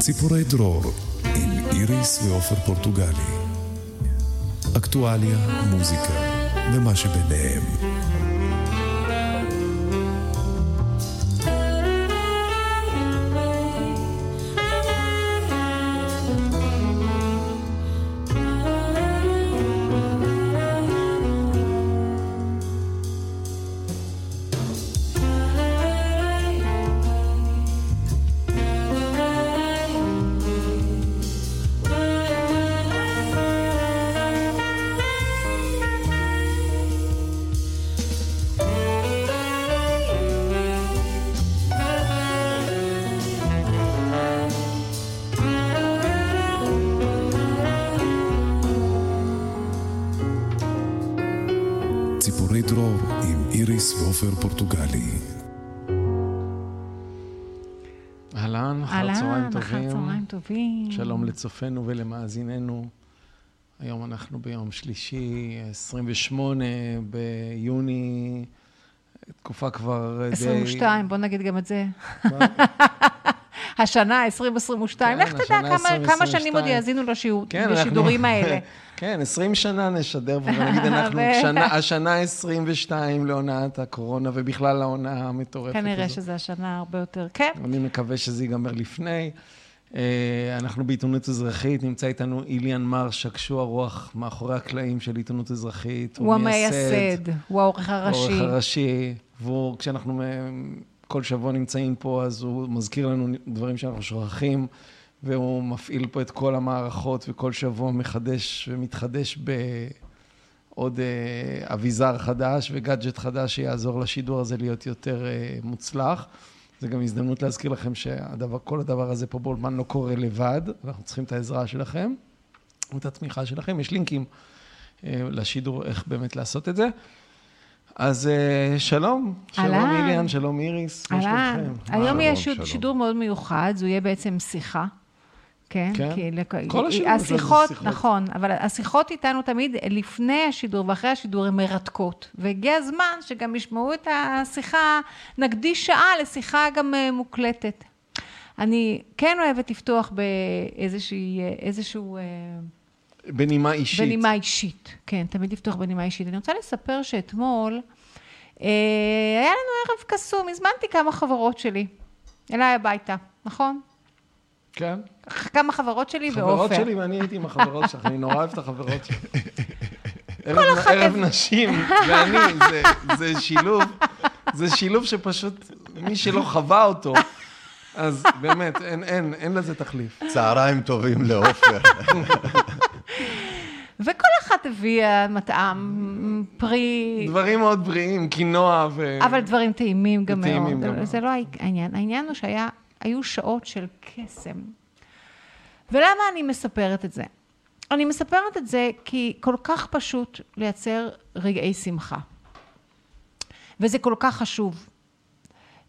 ציפורי דרור עם איריס ועופר פורטוגלי. אקטואליה, מוזיקה ומה שביניהם. לצופינו ולמאזיננו. היום אנחנו ביום שלישי, 28 ביוני, תקופה כבר די... 22, בוא נגיד גם את זה. השנה 2022, כן, לך תדע כמה, כמה 2022. שנים עוד יאזינו לשיעור, כן, אנחנו- לשידורים האלה. כן, 20 שנה נשדר פה, ונגיד אנחנו שנה, השנה 22 לעונת הקורונה, ובכלל לעונה המטורפת כנראה הזאת. שזה השנה הרבה יותר, כן. אני מקווה שזה ייגמר לפני. אה, אנחנו בעיתונות אזרחית, נמצא איתנו איליאן מרשק, שהוא הרוח מאחורי הקלעים של עיתונות אזרחית. הוא המייסד, הוא העורך הראשי. העורך הראשי, והוא, כשאנחנו אה, כל שבוע נמצאים פה, אז הוא מזכיר לנו דברים שאנחנו שוכחים, והוא מפעיל פה את כל המערכות, וכל שבוע מחדש ומתחדש בעוד אה, אביזר חדש וגאדג'ט חדש שיעזור לשידור הזה להיות יותר מוצלח. זו גם הזדמנות להזכיר לכם שכל הדבר הזה פה באולמן לא קורה לבד, אנחנו צריכים את העזרה שלכם ואת התמיכה שלכם. יש לינקים אה, לשידור, איך באמת לעשות את זה. אז אה, שלום, שלום. איליאן, שלום איריס, מה שלומכם? היום יהיה. שידור מאוד מיוחד, זה יהיה בעצם שיחה. כן, כן. כי לכ- כל השידור הזה זה השיחות, שיחות. נכון, אבל השיחות איתנו תמיד לפני השידור ואחרי השידור הן מרתקות. והגיע הזמן שגם ישמעו את השיחה, נקדיש שעה לשיחה גם אה, מוקלטת. אני כן אוהבת לפתוח באיזושהי, אה. אה, בנימה אישית. בנימה אישית, כן, תמיד לפתוח בנימה אישית. אני רוצה לספר שאתמול אה, היה לנו ערב קסום, הזמנתי כמה חברות שלי אליי הביתה, נכון? כן. כמה חברות שלי ועופר. חברות שלי ואני הייתי עם החברות שלך, אני נורא אוהב את החברות שלי. ערב, ערב נשים ואני, זה, זה שילוב, זה שילוב שפשוט מי שלא חווה אותו, אז באמת, אין, אין, אין לזה תחליף. צהריים טובים לעופר. וכל אחת הביאה מטעם, פרי, דברים מאוד בריאים, קינוע ו... אבל דברים טעימים גם מאוד. גם זה לא העניין. העניין הוא שהיו שעות של קסם. ולמה אני מספרת את זה? אני מספרת את זה כי כל כך פשוט לייצר רגעי שמחה. וזה כל כך חשוב.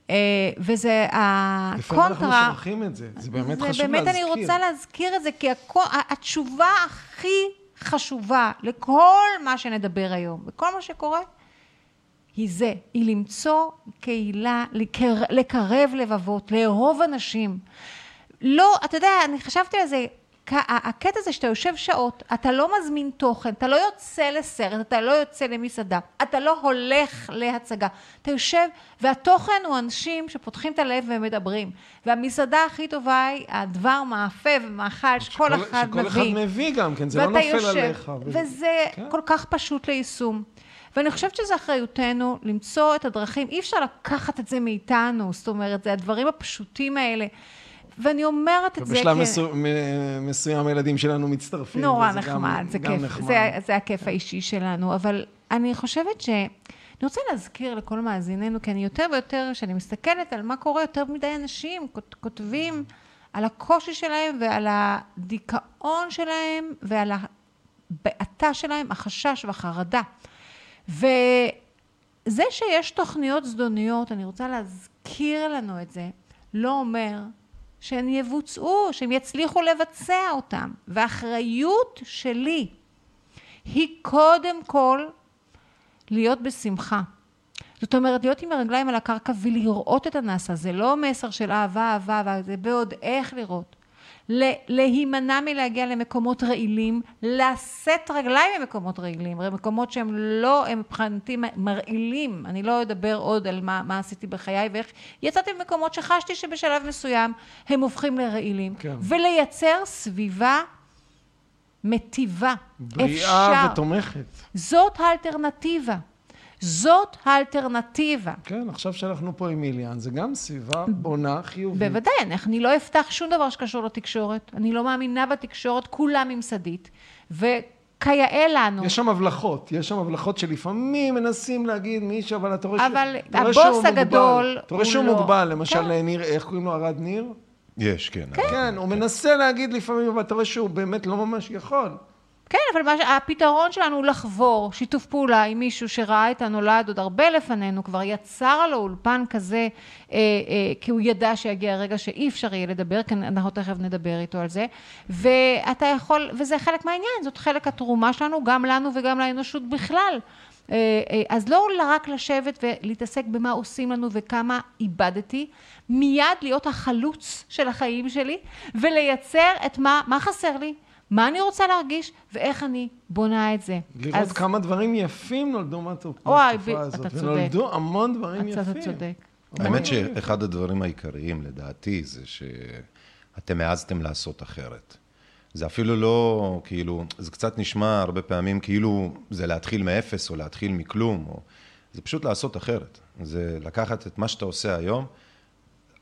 אה, וזה לפעמים אנחנו הקונטרה... שוכחים את זה, זה באמת זה חשוב באמת להזכיר. אני רוצה להזכיר את זה, כי הכו- התשובה הכי חשובה לכל מה שנדבר היום, וכל מה שקורה, היא זה, היא למצוא קהילה, לקר, לקרב לבבות, לאהוב אנשים. לא, אתה יודע, אני חשבתי על זה, הקטע הזה שאתה יושב שעות, אתה לא מזמין תוכן, אתה לא יוצא לסרט, אתה לא יוצא למסעדה, אתה לא הולך להצגה. אתה יושב, והתוכן הוא אנשים שפותחים את הלב ומדברים. והמסעדה הכי טובה היא הדבר מאפה ומאכל שכל שכל- אחד שכל מביא. אחד מביא גם כן, זה לא נופל יושב, עליך. וזה כן. כל כך פשוט ליישום. ואני חושבת שזו אחריותנו למצוא את הדרכים, אי אפשר לקחת את זה מאיתנו, זאת אומרת, זה הדברים הפשוטים האלה. ואני אומרת את זה ובשלב מסו- מסוים הילדים שלנו מצטרפים. נורא גם- נחמד, זה גם כיף, נחמד. זה, זה הכיף האישי שלנו, אבל אני חושבת ש... אני רוצה להזכיר לכל מאזיננו, כי אני יותר ויותר, כשאני מסתכלת על מה קורה, יותר מדי אנשים כות- כותבים על הקושי שלהם ועל הדיכאון שלהם ועל הבעתה שלהם, החשש והחרדה. וזה שיש תוכניות זדוניות, אני רוצה להזכיר לנו את זה, לא אומר שהן יבוצעו, שהם יצליחו לבצע אותם. והאחריות שלי היא קודם כל להיות בשמחה. זאת אומרת, להיות עם הרגליים על הקרקע ולראות את הנעשה. זה לא מסר של אהבה, אהבה, אהבה, זה בעוד איך לראות. להימנע מלהגיע למקומות רעילים, לשאת רגליים ממקומות רעילים, מקומות שהם לא, הם מבחינתי מרעילים, אני לא אדבר עוד על מה, מה עשיתי בחיי ואיך יצאתי ממקומות שחשתי שבשלב מסוים הם הופכים לרעילים, כן. ולייצר סביבה מטיבה, בריאה אפשר. ותומכת. זאת האלטרנטיבה. זאת האלטרנטיבה. כן, עכשיו שאנחנו פה עם איליאן, זה גם סביבה בונה חיובית. בוודאי, אני לא אפתח שום דבר שקשור לתקשורת. אני לא מאמינה בתקשורת, כולה ממסדית. וכיאה לנו. יש שם הבלחות, יש שם הבלחות שלפעמים מנסים להגיד מישהו, אבל אתה רואה אבל רואה שהוא הבוס. הגדול אתה רואה הוא שהוא לא. מוגבל, למשל כן. ניר, איך קוראים לו? ארד ניר? יש, כן. כן, הוא מנסה להגיד לפעמים, אבל אתה רואה שהוא באמת לא ממש יכול. כן, אבל מה, הפתרון שלנו הוא לחבור, שיתוף פעולה עם מישהו שראה את הנולד עוד הרבה לפנינו, כבר יצר לו אולפן כזה, אה, אה, כי הוא ידע שיגיע הרגע שאי אפשר יהיה לדבר, כי אנחנו תכף נדבר איתו על זה, ואתה יכול, וזה חלק מהעניין, זאת חלק התרומה שלנו, גם לנו וגם לאנושות בכלל. אה, אה, אז לא רק לשבת ולהתעסק במה עושים לנו וכמה איבדתי, מיד להיות החלוץ של החיים שלי ולייצר את מה, מה חסר לי, מה אני רוצה להרגיש ואיך אני בונה את זה. לראות אז כמה דברים יפים נולדו מהתקופה הזאת. אתה צודק. ונולדו המון דברים אתה יפים. צודק. האמת שאחד הדברים העיקריים לדעתי זה שאתם העזתם לעשות אחרת. זה אפילו לא, כאילו, זה קצת נשמע הרבה פעמים כאילו זה להתחיל מאפס או להתחיל מכלום, או... זה פשוט לעשות אחרת. זה לקחת את מה שאתה עושה היום,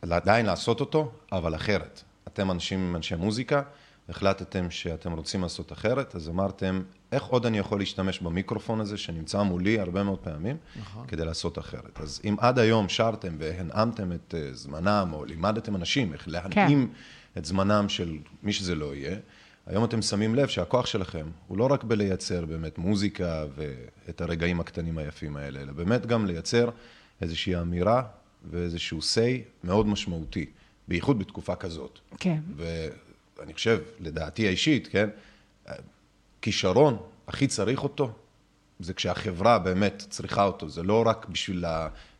עדיין לעשות אותו, אבל אחרת. אתם אנשים, אנשי מוזיקה, החלטתם שאתם רוצים לעשות אחרת, אז אמרתם, איך עוד אני יכול להשתמש במיקרופון הזה שנמצא מולי הרבה מאוד פעמים, נכון. כדי לעשות אחרת. אז אם עד היום שרתם והנעמתם את אה, זמנם, או לימדתם אנשים איך להנעים כן. את זמנם של מי שזה לא יהיה, היום אתם שמים לב שהכוח שלכם הוא לא רק בלייצר באמת מוזיקה ואת הרגעים הקטנים היפים האלה, אלא באמת גם לייצר איזושהי אמירה ואיזשהו say מאוד משמעותי, בייחוד בתקופה כזאת. כן. ואני חושב, לדעתי האישית, כן, כישרון, הכי צריך אותו, זה כשהחברה באמת צריכה אותו, זה לא רק בשביל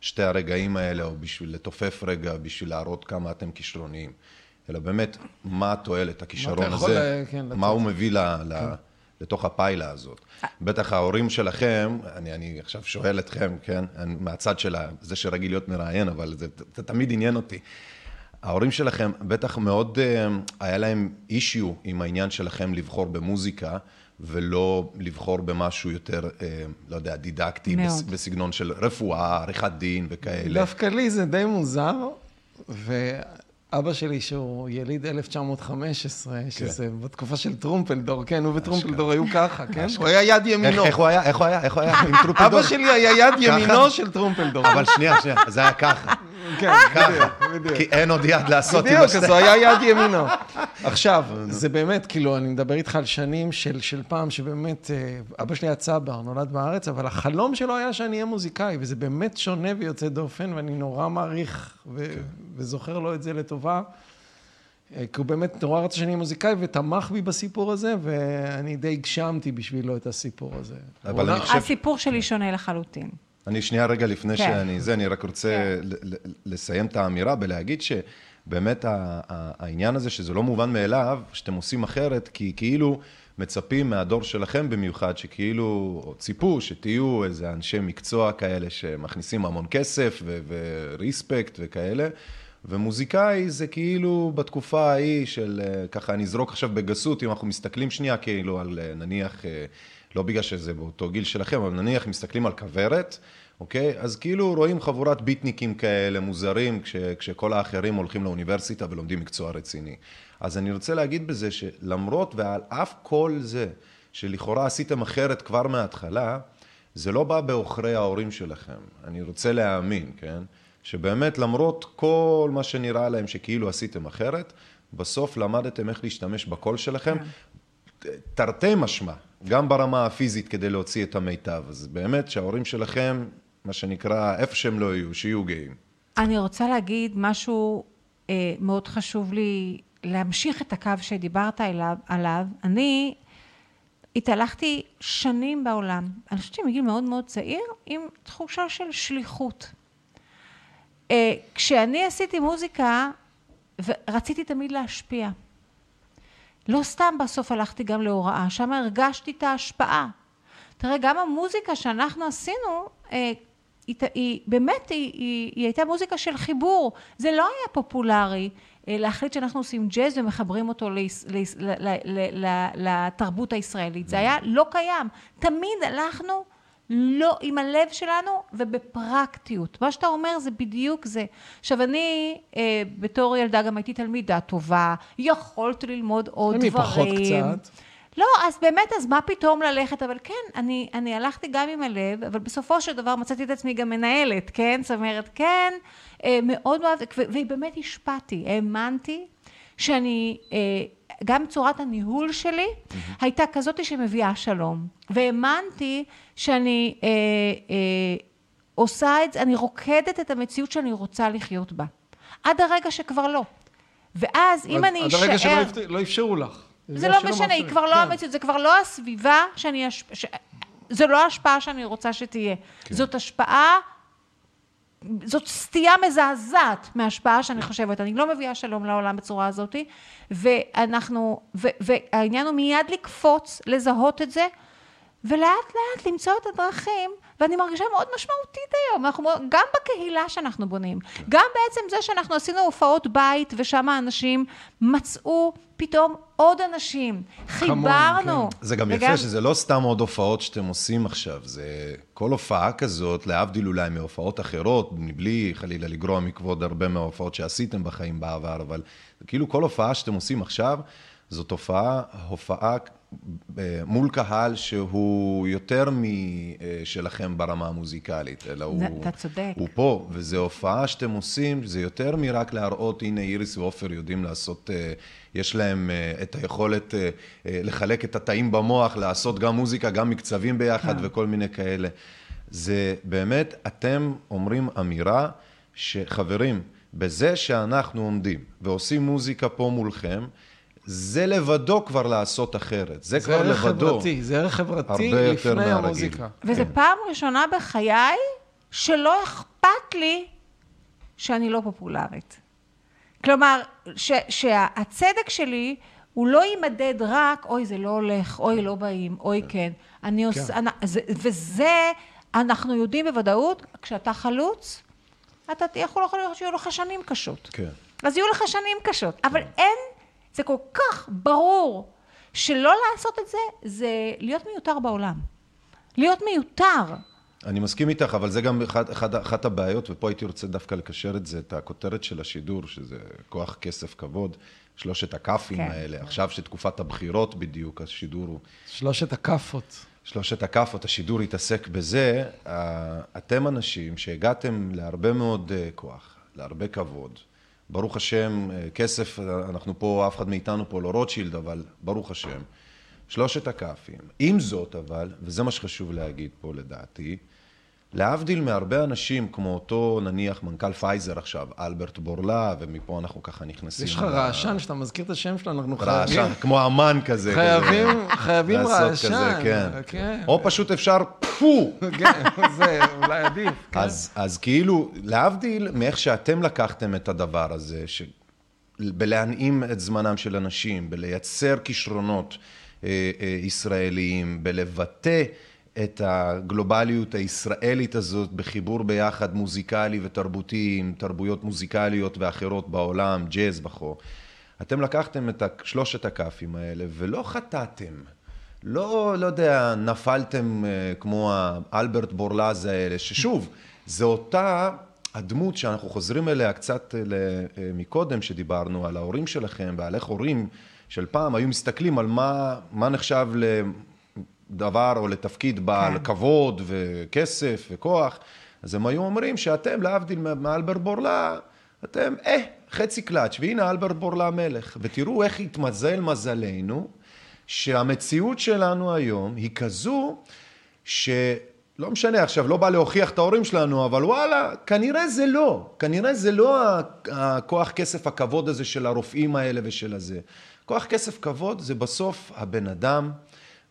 שתי הרגעים האלה, או בשביל לתופף רגע, בשביל להראות כמה אתם כישרוניים, אלא באמת, מה התועלת, הכישרון הזה, כן, לתת. מה הוא מביא ל, ל, לתוך הפיילה הזאת. בטח ההורים שלכם, אני, אני עכשיו שואל אתכם, כן, אני, מהצד של זה שרגיל להיות מראיין, אבל זה, זה תמיד עניין אותי. ההורים שלכם בטח מאוד אה, היה להם אישיו עם העניין שלכם לבחור במוזיקה, ולא לבחור במשהו יותר, אה, לא יודע, דידקטי, מאוד. בס- בסגנון של רפואה, עריכת דין וכאלה. דווקא לי זה די מוזר, ואבא שלי, שהוא יליד 1915, שזה בתקופה של טרומפלדור, כן, הוא וטרומפלדור היו ככה, כן? הוא היה יד ימינו. איך הוא היה? איך הוא היה? איך הוא היה? עם טרופלדור? אבא שלי היה יד ימינו של טרומפלדור. אבל שנייה, שנייה, זה היה ככה. כן, בדיוק, בדיוק. כי אין עוד יד לעשות עם בדיוק, השתי. אז הוא היה יד ימינו. עכשיו, זה באמת, כאילו, אני מדבר איתך על שנים של, של פעם, שבאמת, אה, אבא שלי היה צבר, נולד בארץ, אבל החלום שלו היה שאני אהיה מוזיקאי, וזה באמת שונה ויוצא דופן, ואני נורא מעריך ו- וזוכר לו את זה לטובה. אה, כי הוא באמת נורא רצה שאני אהיה מוזיקאי, ותמך בי בסיפור הזה, ואני די הגשמתי בשבילו את הסיפור הזה. אבל הוא אני חושב- הסיפור שלי שונה לחלוטין. אני שנייה רגע לפני כן. שאני זה, אני רק רוצה ל- ל- לסיים את האמירה בלהגיד שבאמת העניין הזה שזה לא מובן מאליו, שאתם עושים אחרת, כי כאילו מצפים מהדור שלכם במיוחד, שכאילו, ציפו שתהיו איזה אנשי מקצוע כאלה שמכניסים המון כסף ו- וריספקט וכאלה. ומוזיקאי זה כאילו בתקופה ההיא של, אה, ככה אני אזרוק עכשיו בגסות, אם אנחנו מסתכלים שנייה כאילו על אה, נניח, אה, לא בגלל שזה באותו גיל שלכם, אבל נניח מסתכלים על כוורת, אוקיי? אז כאילו רואים חבורת ביטניקים כאלה מוזרים, כש, כשכל האחרים הולכים לאוניברסיטה ולומדים מקצוע רציני. אז אני רוצה להגיד בזה שלמרות ועל אף כל זה, שלכאורה עשיתם אחרת כבר מההתחלה, זה לא בא בעוכרי ההורים שלכם. אני רוצה להאמין, כן? שבאמת למרות כל מה שנראה להם שכאילו עשיתם אחרת, בסוף למדתם איך להשתמש בקול שלכם, תרתי משמע, גם ברמה הפיזית כדי להוציא את המיטב. אז באמת שההורים שלכם, מה שנקרא, איפה שהם לא יהיו, שיהיו גאים. אני רוצה להגיד משהו אה, מאוד חשוב לי, להמשיך את הקו שדיברת אליו, עליו. אני התהלכתי שנים בעולם, אני חושבת שמגיל מאוד מאוד צעיר, עם תחושה של שליחות. אה, כשאני עשיתי מוזיקה, ורציתי תמיד להשפיע. לא סתם בסוף הלכתי גם להוראה, שם הרגשתי את ההשפעה. תראה, גם המוזיקה שאנחנו עשינו, אה, היא, היא באמת, היא, היא, היא הייתה מוזיקה של חיבור. זה לא היה פופולרי אה, להחליט שאנחנו עושים ג'אז ומחברים אותו ליס, ליס, ל, ל, ל, ל, לתרבות הישראלית. זה היה לא קיים. תמיד הלכנו לא עם הלב שלנו ובפרקטיות. מה שאתה אומר זה בדיוק זה. עכשיו, אני אה, בתור ילדה גם הייתי תלמידה טובה, יכולתי ללמוד עוד דברים. פחות קצת. לא, אז באמת, אז מה פתאום ללכת? אבל כן, אני, אני הלכתי גם עם הלב, אבל בסופו של דבר מצאתי את עצמי גם מנהלת, כן? זאת אומרת, כן, אה, מאוד מאוד, ובאמת השפעתי, האמנתי שאני, אה, גם צורת הניהול שלי mm-hmm. הייתה כזאת שמביאה שלום. והאמנתי שאני אה, אה, עושה את זה, אני רוקדת את המציאות שאני רוצה לחיות בה. עד הרגע שכבר לא. ואז אם אני אשאר... עד הרגע שלא אפ- לא אפשרו לך. זה לא משנה, היא כבר לא כן. המציאות, זה כבר לא הסביבה שאני... אש- ש... זו לא ההשפעה שאני רוצה שתהיה. כן. זאת השפעה, זאת סטייה מזעזעת מההשפעה שאני חושבת. אני לא מביאה שלום לעולם בצורה הזאת, ואנחנו, ו, והעניין הוא מיד לקפוץ, לזהות את זה, ולאט לאט למצוא את הדרכים, ואני מרגישה מאוד משמעותית היום, אנחנו גם בקהילה שאנחנו בונים, גם בעצם זה שאנחנו עשינו הופעות בית, ושם האנשים מצאו פתאום עוד אנשים, חיברנו. זה גם וגם- יפה שזה לא סתם עוד הופעות שאתם עושים עכשיו, זה כל הופעה כזאת, להבדיל אולי מהופעות אחרות, מבלי חלילה לגרוע מכבוד הרבה מההופעות שעשיתם בחיים בעבר, אבל כאילו כל הופעה שאתם עושים עכשיו, זאת הופעה, הופעה מול קהל שהוא יותר משלכם ברמה המוזיקלית, אלא הוא... אתה צודק. הוא פה, וזו הופעה שאתם עושים, זה יותר מרק להראות, הנה איריס ועופר יודעים לעשות, אה, יש להם אה, את היכולת אה, אה, לחלק את התאים במוח, לעשות גם מוזיקה, גם מקצבים ביחד כן. וכל מיני כאלה. זה באמת, אתם אומרים אמירה שחברים, בזה שאנחנו עומדים ועושים מוזיקה פה מולכם, זה לבדו כבר לעשות אחרת. זה, זה כבר ערך לבדו. חברתי, זה ערך חברתי הרבה יותר לפני מהרגיל. המוזיקה. וזו כן. פעם ראשונה בחיי שלא אכפת לי שאני לא פופולרית. כלומר, ש, שהצדק שלי הוא לא יימדד רק, אוי, זה לא הולך, אוי, לא באים, אוי, כן. אני עושה, אני, זה, וזה, אנחנו יודעים בוודאות, כשאתה חלוץ, אתה יכול, יכול להיות שיהיו לך שנים קשות. כן. אז יהיו לך שנים קשות. אבל אין, זה כל כך ברור שלא לעשות את זה, זה להיות מיותר בעולם. להיות מיותר. אני מסכים איתך, אבל זה גם אחד, אחד, אחת הבעיות, ופה הייתי רוצה דווקא לקשר את זה, את הכותרת של השידור, שזה כוח, כסף, כבוד, שלושת הכ"פים כן. האלה. עכשיו שתקופת הבחירות בדיוק, השידור הוא... שלושת הכאפות. שלושת הכ"פות, השידור התעסק בזה. אתם אנשים שהגעתם להרבה מאוד אה, כוח, להרבה כבוד. ברוך השם, אה, כסף, אה, אנחנו פה, אף אחד מאיתנו פה לא רוטשילד, אבל ברוך השם. שלושת הכ"פים. עם זאת, אבל, וזה מה שחשוב להגיד פה לדעתי, להבדיל מהרבה אנשים, כמו אותו נניח מנכ"ל פייזר עכשיו, אלברט בורלה, ומפה אנחנו ככה נכנסים... יש לך רעשן, שאתה מזכיר את השם שלו, אנחנו חייבים... רעשן, כמו אמן כזה. חייבים. חייבים רעשן. כזה, כן. כן. או פשוט אפשר, פו, כן, זה אולי עדיף. כן. אז, אז כאילו, להבדיל מאיך שאתם לקחתם את הדבר הזה, ש... בלהנעים את זמנם של אנשים, בלייצר כישרונות אה, אה, ישראליים, בלבטא את הגלובליות הישראלית הזאת בחיבור ביחד מוזיקלי ותרבותי עם תרבויות מוזיקליות ואחרות בעולם, ג'אז וכו'. אתם לקחתם את שלושת הכ"פים האלה ולא חטאתם. לא, לא יודע, נפלתם אה, כמו האלברט בורלז האלה, ששוב, זה אותה הדמות שאנחנו חוזרים אליה קצת אה, ל- אה, מקודם, שדיברנו על ההורים שלכם ועל איך הורים של פעם היו מסתכלים על מה, מה נחשב לדבר או לתפקיד בעל כן. כבוד וכסף וכוח, אז הם היו אומרים שאתם, להבדיל מאלברט בורלה, אתם, אה, חצי קלאץ', והנה אלברט בורלה מלך. ותראו איך התמזל מזלנו, שהמציאות שלנו היום היא כזו שלא משנה עכשיו, לא בא להוכיח את ההורים שלנו, אבל וואלה, כנראה זה לא. כנראה זה לא הכוח כסף הכבוד הזה של הרופאים האלה ושל הזה. כוח כסף כבוד זה בסוף הבן אדם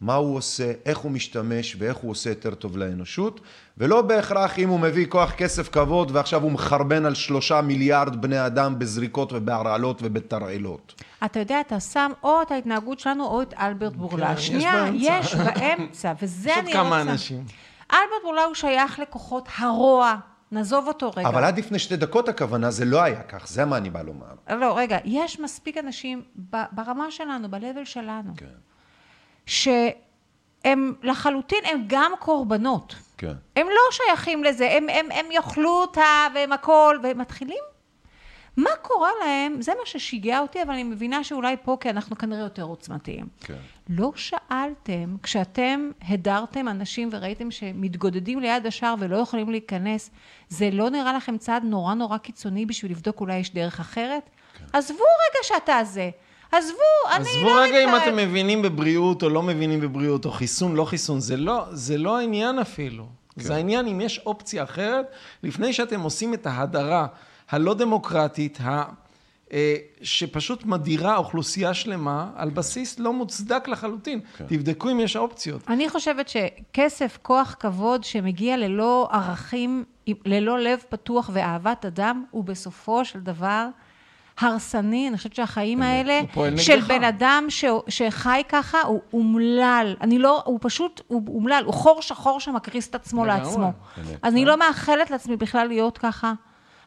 מה הוא עושה, איך הוא משתמש ואיך הוא עושה יותר טוב לאנושות, ולא בהכרח אם הוא מביא כוח, כסף, כבוד, ועכשיו הוא מחרבן על שלושה מיליארד בני אדם בזריקות ובהרעלות ובתרעילות. אתה יודע, אתה שם או את ההתנהגות שלנו או את אלברט בורלה. יש שנייה, באמצע. יש באמצע, וזה יש אני עוד רוצה. כמה אנשים. אלברט בורלה הוא שייך לכוחות הרוע. נעזוב אותו רגע. אבל עד לפני שתי דקות הכוונה, זה לא היה כך, זה מה אני בא לומר. לא, רגע, יש מספיק אנשים ב- ברמה שלנו, ב-level שלנו, כן, שהם לחלוטין, הם גם קורבנות. כן. הם לא שייכים לזה, הם, הם, הם יאכלו אותה והם הכל, והם מתחילים. מה קורה להם? זה מה ששיגע אותי, אבל אני מבינה שאולי פה, כי אנחנו כנראה יותר עוצמתיים. כן. לא שאלתם, כשאתם הדרתם אנשים וראיתם שמתגודדים ליד השער ולא יכולים להיכנס, זה לא נראה לכם צעד נורא נורא קיצוני בשביל לבדוק אולי יש דרך אחרת? עזבו רגע שאתה זה. עזבו, אני לא עזבו רגע אם. אתם מבינים בבריאות או לא מבינים בבריאות, או חיסון, לא חיסון, זה לא, זה לא העניין אפילו. כן. זה העניין אם יש אופציה אחרת, לפני שאתם עושים את ההדרה הלא דמוקרטית, ה... אה, שפשוט מדירה אוכלוסייה שלמה על בסיס לא מוצדק לחלוטין. כן. תבדקו אם יש אופציות. אני חושבת שכסף, כוח, כבוד שמגיע ללא ערכים, ללא לב פתוח ואהבת אדם, הוא בסופו של דבר הרסני. אני חושבת שהחיים האלה של. בן אדם ש, שחי ככה, הוא אומלל. אני לא, הוא פשוט, הוא אומלל, הוא חור שחור שמקריס את עצמו. לעצמו. באמת. אז אני לא מאחלת לעצמי בכלל להיות ככה.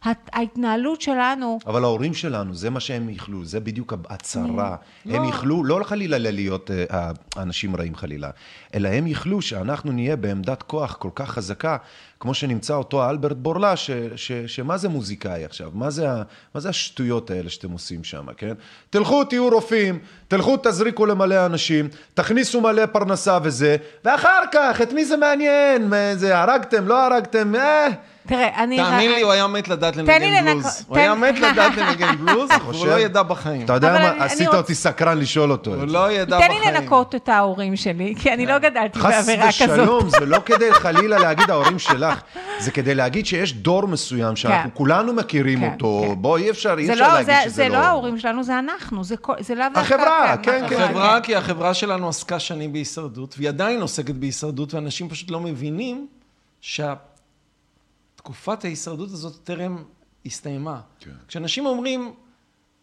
הת- ההתנהלות שלנו, אבל ההורים שלנו, זה מה שהם איחלו, זה בדיוק הצרה. לא. הם איחלו, לא חלילה להיות אה, האנשים רעים חלילה, אלא הם איחלו שאנחנו נהיה בעמדת כוח כל כך חזקה, כמו שנמצא אותו אלברט בורלה, ש, ש, שמה זה מוזיקאי עכשיו? מה זה, מה זה השטויות האלה שאתם עושים שם, כן? תלכו, תהיו רופאים, תלכו, תזריקו למלא אנשים, תכניסו מלא פרנסה וזה, ואחר כך, את מי זה מעניין? זה, הרגתם, לא הרגתם? אה... תראה, אני... תאמין לי, הוא היה מת לדעת לנגן לנק- בלוז. הוא תן- היה מת לדעת לנגן בלוז, חושב? לא ידע בחיים. אתה יודע מה? אני- אני עשית רוצ- אותי סקרן לשאול אותו הוא. לא ידע תן בחיים. לי לנקות את ההורים שלי, כי אני לא גדלתי חס באווירה כזאת. ושלום, זה לא כדי חלילה להגיד ההורים שלך, זה כדי להגיד שיש דור מסוים שאנחנו כן. כולנו מכירים כן, אותו, כן. בוא, אי אפשר, אי זה אפשר לא, להגיד זה, שזה זה לא... לא ההורים שלנו, זה אנחנו, זה, כל- זה לאו דווקא... החברה, כן, כן. החברה, כי החברה שלנו עסקה שנים בהישרדות, והיא עדיין עוסקת בהישרדות, ואנשים פשוט לא מבינים שהתקופת ההישרדות הזאת טרם הסתיימה. כן. כשאנשים אומרים,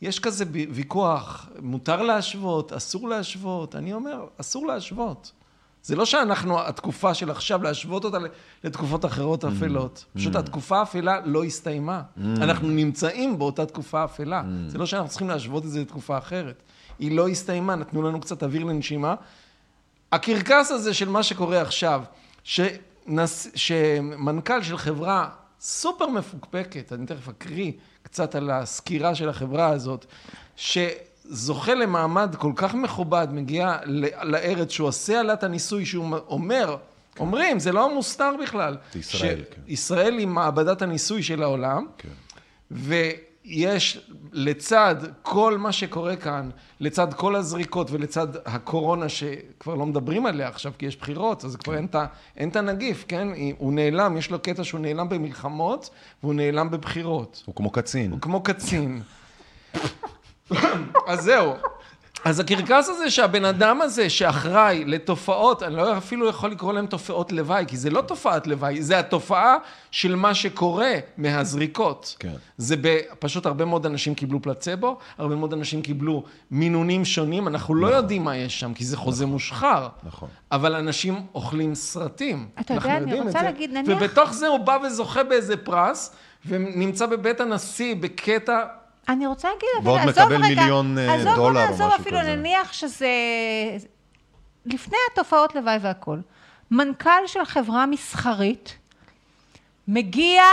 יש כזה ויכוח, מותר להשוות, אסור להשוות, אני אומר, אסור להשוות. זה לא שאנחנו, התקופה של עכשיו, להשוות אותה לתקופות אחרות אפלות. פשוט התקופה האפלה לא הסתיימה. אנחנו נמצאים באותה תקופה אפלה. זה לא שאנחנו צריכים להשוות את זה לתקופה אחרת. היא לא הסתיימה, נתנו לנו קצת אוויר לנשימה. הקרקס הזה של מה שקורה עכשיו, שנס... שמנכ"ל של חברה סופר מפוקפקת, אני תכף אקריא קצת על הסקירה של החברה הזאת, שזוכה למעמד כל כך מכובד, מגיע לארץ שהוא עושה עליה את הניסוי, שהוא אומר, אומרים, זה לא מוסתר בכלל. ישראל, כן. ישראל היא מעבדת הניסוי של העולם. כן. ויש לצד כל מה שקורה כאן, לצד כל הזריקות ולצד הקורונה שכבר לא מדברים עליה עכשיו כי יש בחירות, אז כבר ה- אין את הנגיף, כן? הוא נעלם, יש לו קטע שהוא נעלם במלחמות והוא נעלם בבחירות. הוא כמו קצין. הוא כמו קצין. אז זהו. אז הקרקס הזה שהבן אדם הזה שאחראי לתופעות, אני לא אפילו יכול לקרוא להם תופעות לוואי, כי זה לא תופעת לוואי, זה התופעה של מה שקורה מהזריקות. כן. זה ב... פשוט הרבה מאוד אנשים קיבלו פלצבו, הרבה מאוד אנשים קיבלו מינונים שונים, אנחנו לא יודעים מה יש שם, כי זה חוזה מושחר. נכון. אבל אנשים אוכלים סרטים. אתה יודע, אני רוצה זה. להגיד, נניח- ובתוך זה הוא בא וזוכה באיזה פרס, ונמצא בבית הנשיא בקטע... אני רוצה להגיד, אבל ועוד עזוב מקבל רגע, מיליון, אה, עזוב, דולר או משהו אפילו כזה. נניח שזה... לפני התופעות לוואי והכול, מנכ"ל של חברה מסחרית מגיע,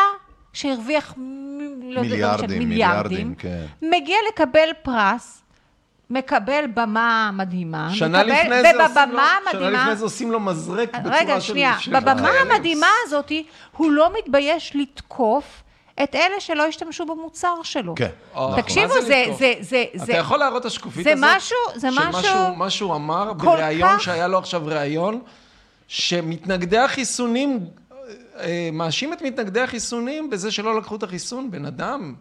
שהרוויח מ- לא לא משנה, מיליארדים, מיליארדים, כן. מגיע לקבל פרס, מקבל במה מדהימה, שנה מקבל, לפני זה עושים לו, ובבמה שנה המדהימה, לפני זה עושים לו מזרק בצורה רגע, של... שנייה, של בבמה חיילים. המדהימה הזאת, הוא לא מתבייש לתקוף את אלה שלא השתמשו במוצר שלו. כן. או, תקשיבו, מה זה זה, לתקוף? זה, זה, אתה זה, יכול להראות את השקופית זה הזאת? משהו- זה משהו שמשהו מה שהוא אמר בריאיון כך- שהיה לו עכשיו ריאיון, שמתנגדי החיסונים, אה, מאשים את מתנגדי החיסונים בזה שלא לקחו את החיסון, בן אדם.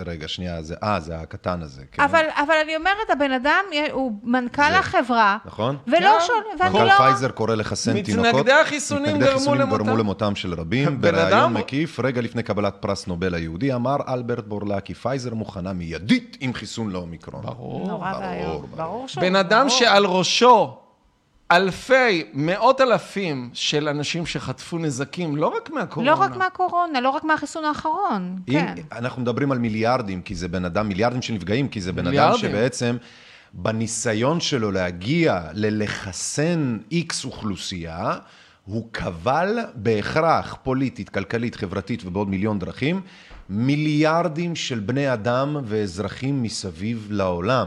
רגע, שנייה, זה, אה, זה הקטן הזה, כן. אבל, אבל אני אומרת, הבן אדם הוא מנכ"ל זה- החברה, נכון? ולא כן. שונה, ואני מנכ"ל לא... פייזר קורא לחסן מתנגדי תינוקות. החיסונים מתנגדי גרמו החיסונים למותם. גרמו למותם של רבים. בן בריאיון אדם- מקיף, רגע לפני קבלת פרס נובל היהודי, אמר אלברט בורלקי, פייזר מוכנה מיידית עם חיסון לאומיקרון. ברור. נורא ברור, ואיום, ברור. ברור שהוא... בן אדם ברור. שעל ראשו אלפי, מאות אלפים של אנשים שחטפו נזקים, לא רק מהקורונה. לא רק מהקורונה, לא רק מהחיסון האחרון, אם כן. אנחנו מדברים על מיליארדים, כי זה בן אדם, מיליארדים שנפגעים, כי זה בן אדם מיליארדים. שבעצם בניסיון שלו להגיע ללחסן איקס אוכלוסייה, הוא קבל בהכרח פוליטית, כלכלית, חברתית ובעוד מיליון דרכים, מיליארדים של בני אדם ואזרחים מסביב לעולם.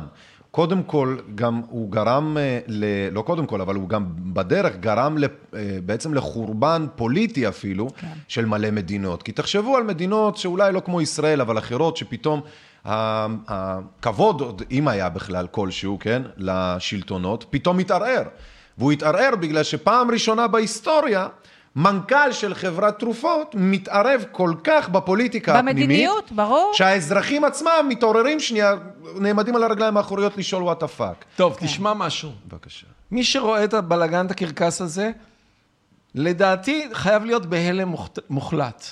קודם כל, גם הוא גרם, אה, ל... לא קודם כל, אבל הוא גם בדרך גרם ל... אה, בעצם לחורבן פוליטי אפילו, כן. של מלא מדינות. כי תחשבו על מדינות שאולי לא כמו ישראל, אבל אחרות, שפתאום הכבוד, עוד אם היה בכלל כלשהו, כן, לשלטונות, פתאום מתערער. והוא התערער בגלל שפעם ראשונה בהיסטוריה, מנכ"ל של חברת תרופות מתערב כל כך בפוליטיקה הפנימית, במדיניות, ברור. שהאזרחים עצמם מתעוררים שנייה, נעמדים על הרגליים האחוריות לשאול וואט הפאק. טוב, תשמע משהו. בבקשה. מי שרואה את הבלגן, את הקרקס הזה, לדעתי חייב להיות בהלם מוחלט.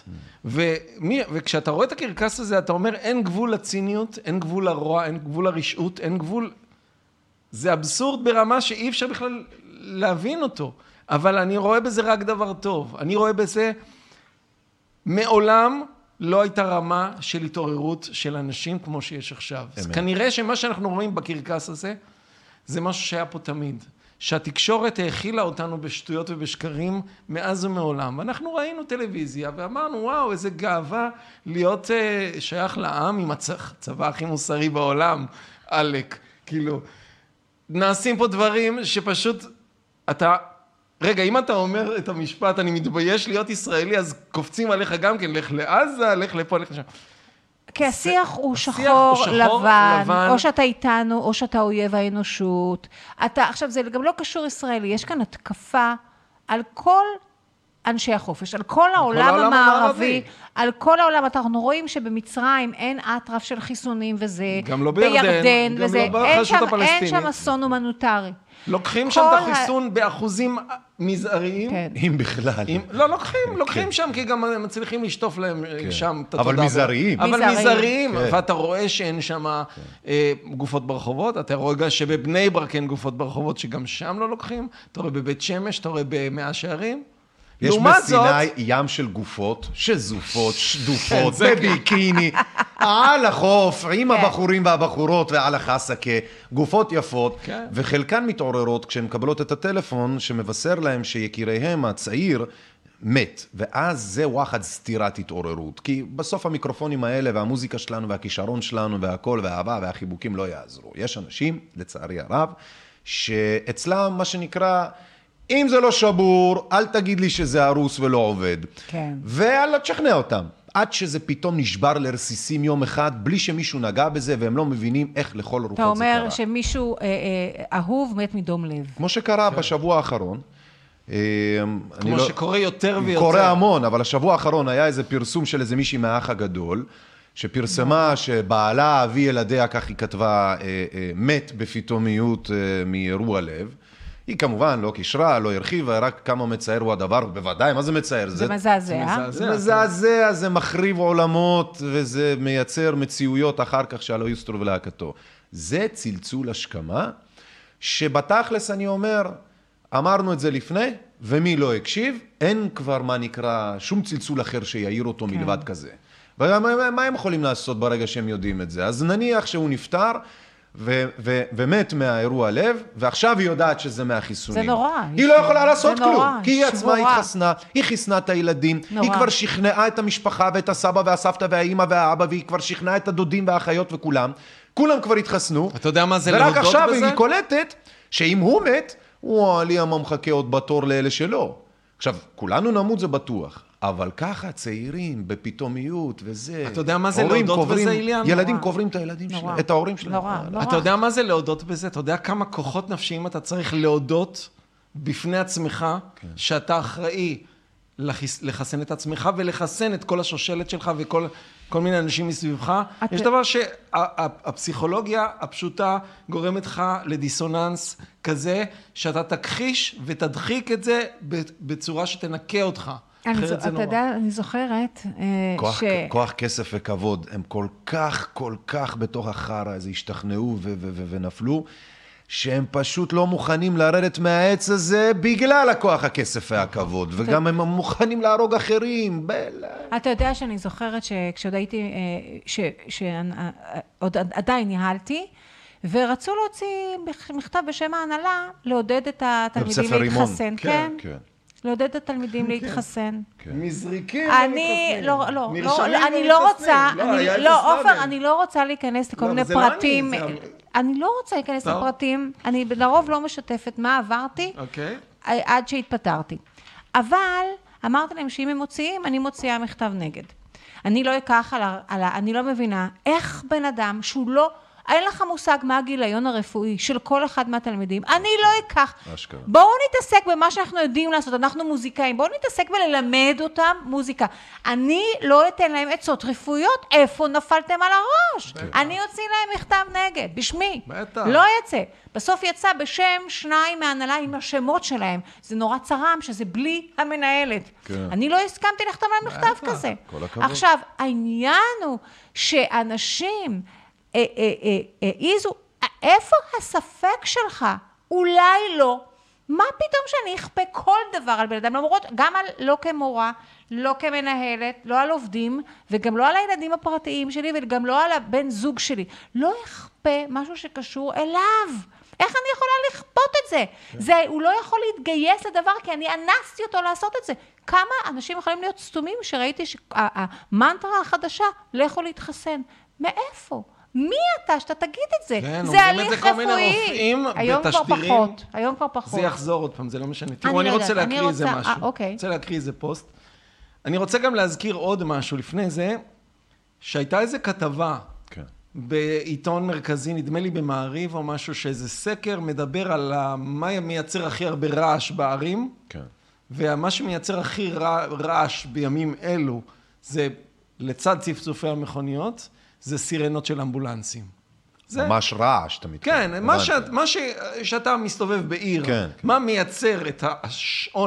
ומי, וכשאתה רואה את הקרקס הזה, אתה אומר, אין גבול לציניות, אין גבול לרוע, אין גבול לרשעות, אין גבול... זה אבסורד ברמה שאי אפשר בכלל להבין אותו. אבל אני רואה בזה רק דבר טוב. אני רואה בזה... מעולם לא הייתה רמה של התעוררות של אנשים כמו שיש עכשיו. אז אמת. כנראה שמה שאנחנו רואים בקרקס הזה, זה משהו שהיה פה תמיד. שהתקשורת האכילה אותנו בשטויות ובשקרים מאז ומעולם. ואנחנו ראינו טלוויזיה ואמרנו, וואו, איזה גאווה להיות uh, שייך לעם עם הצ- הצבא הכי מוסרי בעולם, עלק. כאילו, נעשים פה דברים שפשוט, אתה... רגע, אם אתה אומר את המשפט, אני מתבייש להיות ישראלי, אז קופצים עליך גם כן, לך לעזה, לך לפה, לך לשם. כי השיח הוא השיח שחור, הוא שחור, לבן, לבן. או שאתה איתנו, או שאתה אויב האנושות. אתה, עכשיו, זה גם לא קשור ישראלי, יש כאן התקפה על כל אנשי החופש, על כל העולם העולם המערבי, המערבי. על כל העולם. אנחנו רואים שבמצרים אין אטרף של חיסונים וזה. גם לא בירדן, גם וזה. לא אין ברשות שם- אין. שם אסון הומניטרי. לוקחים שם כל את ה- החיסון באחוזים מזעריים. כן. אם בכלל. אם, לא, לוקחים, לוקחים שם, כי גם מצליחים לשטוף להם כן. שם את אבל התודעה. מזעריים. אבל מזעריים. כן. ואתה רואה שאין שם אה, גופות ברחובות, אתה רואה גם שבבני ברק אין גופות ברחובות, שגם שם לא לוקחים, אתה רואה בבית שמש, אתה רואה במאה שערים. יש בסיני ים של גופות, שזופות, שדופות, כן, זה- בביקיני, על החוף, עם כן. הבחורים והבחורות ועל החסקה, גופות יפות, כן. וחלקן מתעוררות כשהן מקבלות את הטלפון שמבשר להם שיקיריהם הצעיר מת, ואז זה וואחד סתירת התעוררות. כי בסוף המיקרופונים האלה והמוזיקה שלנו והכישרון שלנו והכל והאהבה והחיבוקים לא יעזרו. יש אנשים, לצערי הרב, שאצלם מה שנקרא... אם זה לא שבור, אל תגיד לי שזה הרוס ולא עובד. כן. ואללה, תשכנע אותם. עד שזה פתאום נשבר לרסיסים יום אחד, בלי שמישהו נגע בזה, והם לא מבינים איך לכל רוחות זה אתה קרה. אומר שמישהו אה, אה, אהוב מת מדום לב. כמו שקרה בשבוע האחרון. אה, אני כמו לא- שקורה יותר ויותר. קורה המון, אבל השבוע האחרון היה איזה פרסום של איזה מישהי מהאח הגדול, שפרסמה שבעלה, אבי ילדיה, כך היא כתבה, אה, אה, מת בפתאומיות אה, מאירוע לב. היא כמובן לא קישרה, לא הרחיבה, רק כמה מצער הוא הדבר, בוודאי, מה זה מצער? זה מזעזע. מזעזע. זה מזעזע, זה מחריב עולמות, וזה מייצר מציאויות אחר כך שהלא יוסטרו ולהקתו. זה צלצול השכמה, שבתכלס אני אומר, אמרנו את זה לפני, ומי לא הקשיב, אין כבר מה נקרא, שום צלצול אחר שיעיר אותו כן. מלבד כזה. ומה מה- מה הם יכולים לעשות ברגע שהם יודעים את זה? אז נניח שהוא נפטר, ו- ו- ומת מהאירוע לב, ועכשיו היא יודעת שזה מהחיסונים. זה נורא. היא לא יכולה לעשות זה כלום, נורא, כי היא עצמה. התחסנה, היא חיסנה את הילדים, נורא. היא כבר שכנעה את המשפחה ואת הסבא והסבתא והאימא והאבא, והיא כבר שכנעה את הדודים והאחיות וכולם. כולם כבר התחסנו. אתה יודע מה זה ורק להודות עכשיו בזה? היא קולטת שאם הוא מת, וואלי, מה מחכה עוד בתור לאלה שלא. עכשיו, כולנו נמות זה בטוח, אבל ככה צעירים, בפתאומיות וזה. אתה יודע מה זה להודות קוברים- בזה, אילן? ילדים נורא. קוברים את הילדים נורא. שלהם, את ההורים שלהם. נורא, אה, נורא. אתה יודע מה זה להודות בזה? אתה יודע כמה כוחות נפשיים אתה צריך להודות בפני עצמך, כן. שאתה אחראי לחיס, לחסן את עצמך ולחסן את כל השושלת שלך וכל... כל מיני אנשים מסביבך. את- יש דבר שהפסיכולוגיה הפשוטה גורמת לך לדיסוננס כזה, שאתה תכחיש ותדחיק את זה בצורה שתנקה אותך. אני זו- אחרת זה אתה נורא. יודע, אני זוכרת אה, כוח, ש... כוח כסף וכבוד, הם כל כך, כל כך בתוך החרא הזה השתכנעו ו- ו- ו- ונפלו, שהם פשוט לא מוכנים לרדת מהעץ הזה בגלל הכוח הכסף והכבוד, וגם הם מוכנים להרוג אחרים. ב- אתה יודע שאני זוכרת שכשעוד הייתי, אה, ש- שעוד עדיין ניהלתי, ורצו להוציא מכ- מכתב בשם ההנהלה לעודד את התלמידים. להתחסן, כן? כן. לעודד את התלמידים להתחסן. מזריקים אני. לא, לא, לא, אני לא ומתחסנים. רוצה, לא, אני- לא, אפס עופר, רבין. אני לא רוצה להיכנס לכל לא, מיני זה לא אני, פרטים. זה- אני לא רוצה להיכנס טוב. לפרטים, אני לרוב לא משתפת מה עברתי. אוקיי. עד שהתפטרתי. אבל אמרתי להם שאם הם מוציאים, אני מוציאה מכתב נגד. אני לא אקח. על ה אני לא מבינה איך בן אדם שהוא לא... אין לך מושג מה הגיליון הרפואי של כל אחד מהתלמידים. אני לא אקח. אשכרה. בואו נתעסק במה שאנחנו יודעים לעשות, אנחנו מוזיקאים. בואו נתעסק בללמד אותם מוזיקה. אני לא אתן להם עצות רפואיות, איפה נפלתם על הראש? אני אוציא להם מכתב נגד, בשמי. בטח. לא יצא. בסוף יצא בשם שניים מההנהלה עם השמות שלהם. זה נורא צרם שזה בלי המנהלת. כן. אני לא הסכמתי לחתום על מכתב. כזה. כל הכבוד. עכשיו, העניין הוא שאנשים העיזו, איפה הספק שלך? אולי לא. מה פתאום שאני אכפה כל דבר על בן אדם, למרות, גם על, לא כמורה, לא כמנהלת, לא על עובדים, וגם לא על הילדים הפרטיים שלי, וגם לא על הבן זוג שלי. לא אכפה משהו שקשור אליו. איך אני יכולה לכפות את זה? זה? הוא לא יכול להתגייס לדבר, כי אני אנסתי אותו לעשות את זה. כמה אנשים יכולים להיות סתומים שראיתי שהמנטרה החדשה, לכו להתחסן. מאיפה? מי אתה שאתה תגיד את זה? כן, זה אומרים את זה הליך כל מיני רפואי. רופאים היום כבר בתשדירים. פחות, היום כבר פחות. זה יחזור עוד פעם, זה לא משנה. תראו, אני לא רוצה אני להקריא איזה רוצה- משהו. אה, אוקיי. אני רוצה להקריא איזה פוסט. אני רוצה גם להזכיר עוד משהו לפני זה, שהייתה איזה כתבה כן. בעיתון מרכזי, נדמה לי במעריב או משהו, שאיזה סקר מדבר על מה מייצר הכי הרבה רעש בערים, כן. ומה שמייצר הכי רע, רעש בימים אלו, זה לצד צפצופי המכוניות, זה סירנות של אמבולנסים. זה, ממש רעש, אתה מתכוון. כן, מה. שאת, מה ש, שאתה מסתובב בעיר, כן, כן. מה מייצר את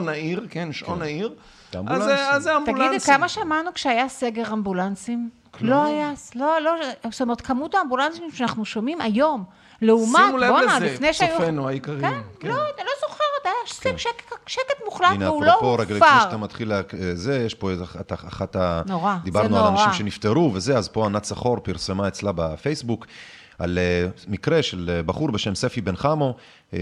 העיר, כן, שעון העיר, זה אז אמבולנסים. זה- אז זה אמבולנסים. תגידי, כמה שמענו כשהיה סגר אמבולנסים? לא היה, לא, לא, זאת אומרת, כמות האמבולנסים שאנחנו שומעים היום, לעומת, שימו לב בואנה, לזה, לפני שהיו... צופינו היקרים. כן, כן. לא, אני לא זוכרת, היה שקט, שקט, שקט מוחלט, הנה, והוא לא אפרופו, רגע לפני הופר. שאתה מתחיל, לה- זה, יש פה איזה אחת- אחת ה... נורא, זה דיברנו על. אנשים שנפטרו וזה, אז פה ענת צחור פרסמה אצלה בפייסבוק על אה, מקרה של אה, בחור בשם ספי בן חמו. אה,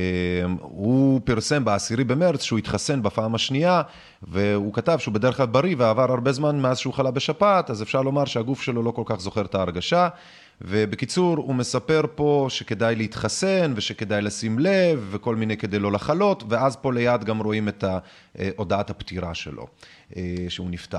הוא פרסם בעשירי במרץ שהוא התחסן בפעם השנייה, והוא כתב שהוא בדרך כלל בריא ועבר הרבה זמן מאז שהוא חלה בשפעת, אז אפשר לומר שהגוף שלו לא כל כך זוכר את ההרגשה. ובקיצור, הוא מספר פה שכדאי להתחסן ושכדאי לשים לב וכל מיני כדי לא לחלות, ואז פה ליד גם רואים את אה, הודעת הפטירה שלו, אה, שהוא נפטר.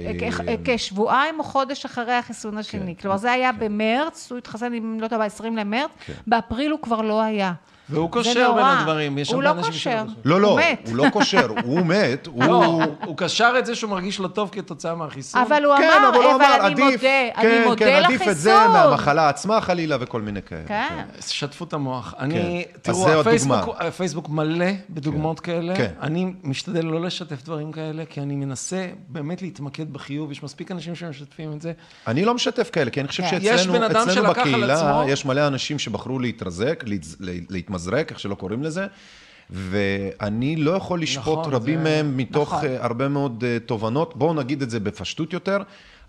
אה, כשבועיים או חודש אחרי החיסון השני. כלומר, זה היה במרץ, הוא התחסן, אם לא טועה, ב-20 למרץ, באפריל הוא כבר לא היה. והוא קושר בין. הדברים, יש הוא הרבה לא קושר. לא, לא, הוא מת. הוא לא קושר, הוא מת, לא, הוא... הוא- הוא קשר את זה שהוא מרגיש לא טוב כתוצאה מהחיסון. אבל הוא כן, אמר, אבל הוא אבל אמר, אני מודה, כן, אני מודה כן, לחיסון. עדיף את זה מהמחלה עצמה חלילה וכל מיני כאלה. כן. שתפו את המוח. אני, אז תראו, זה עוד הפייסבוק, מלא בדוגמאות כאלה. כן. אני משתדל לא לשתף דברים כאלה, כי אני מנסה באמת להתמקד בחיוב. יש מספיק אנשים שמשתפים את זה. אני לא משתף כאלה, כי אני חושב כן. יש שאצלנו אצלנו בקהילה יש מלא אנשים שבחרו להתרזק, להת- להתמזרק, איך שלא קוראים לזה, ואני לא יכול לשפוט נכון, רבים זה- מהם מתוך נכון. אה, הרבה מאוד אה, תובנות. בואו נגיד את זה בפשטות יותר.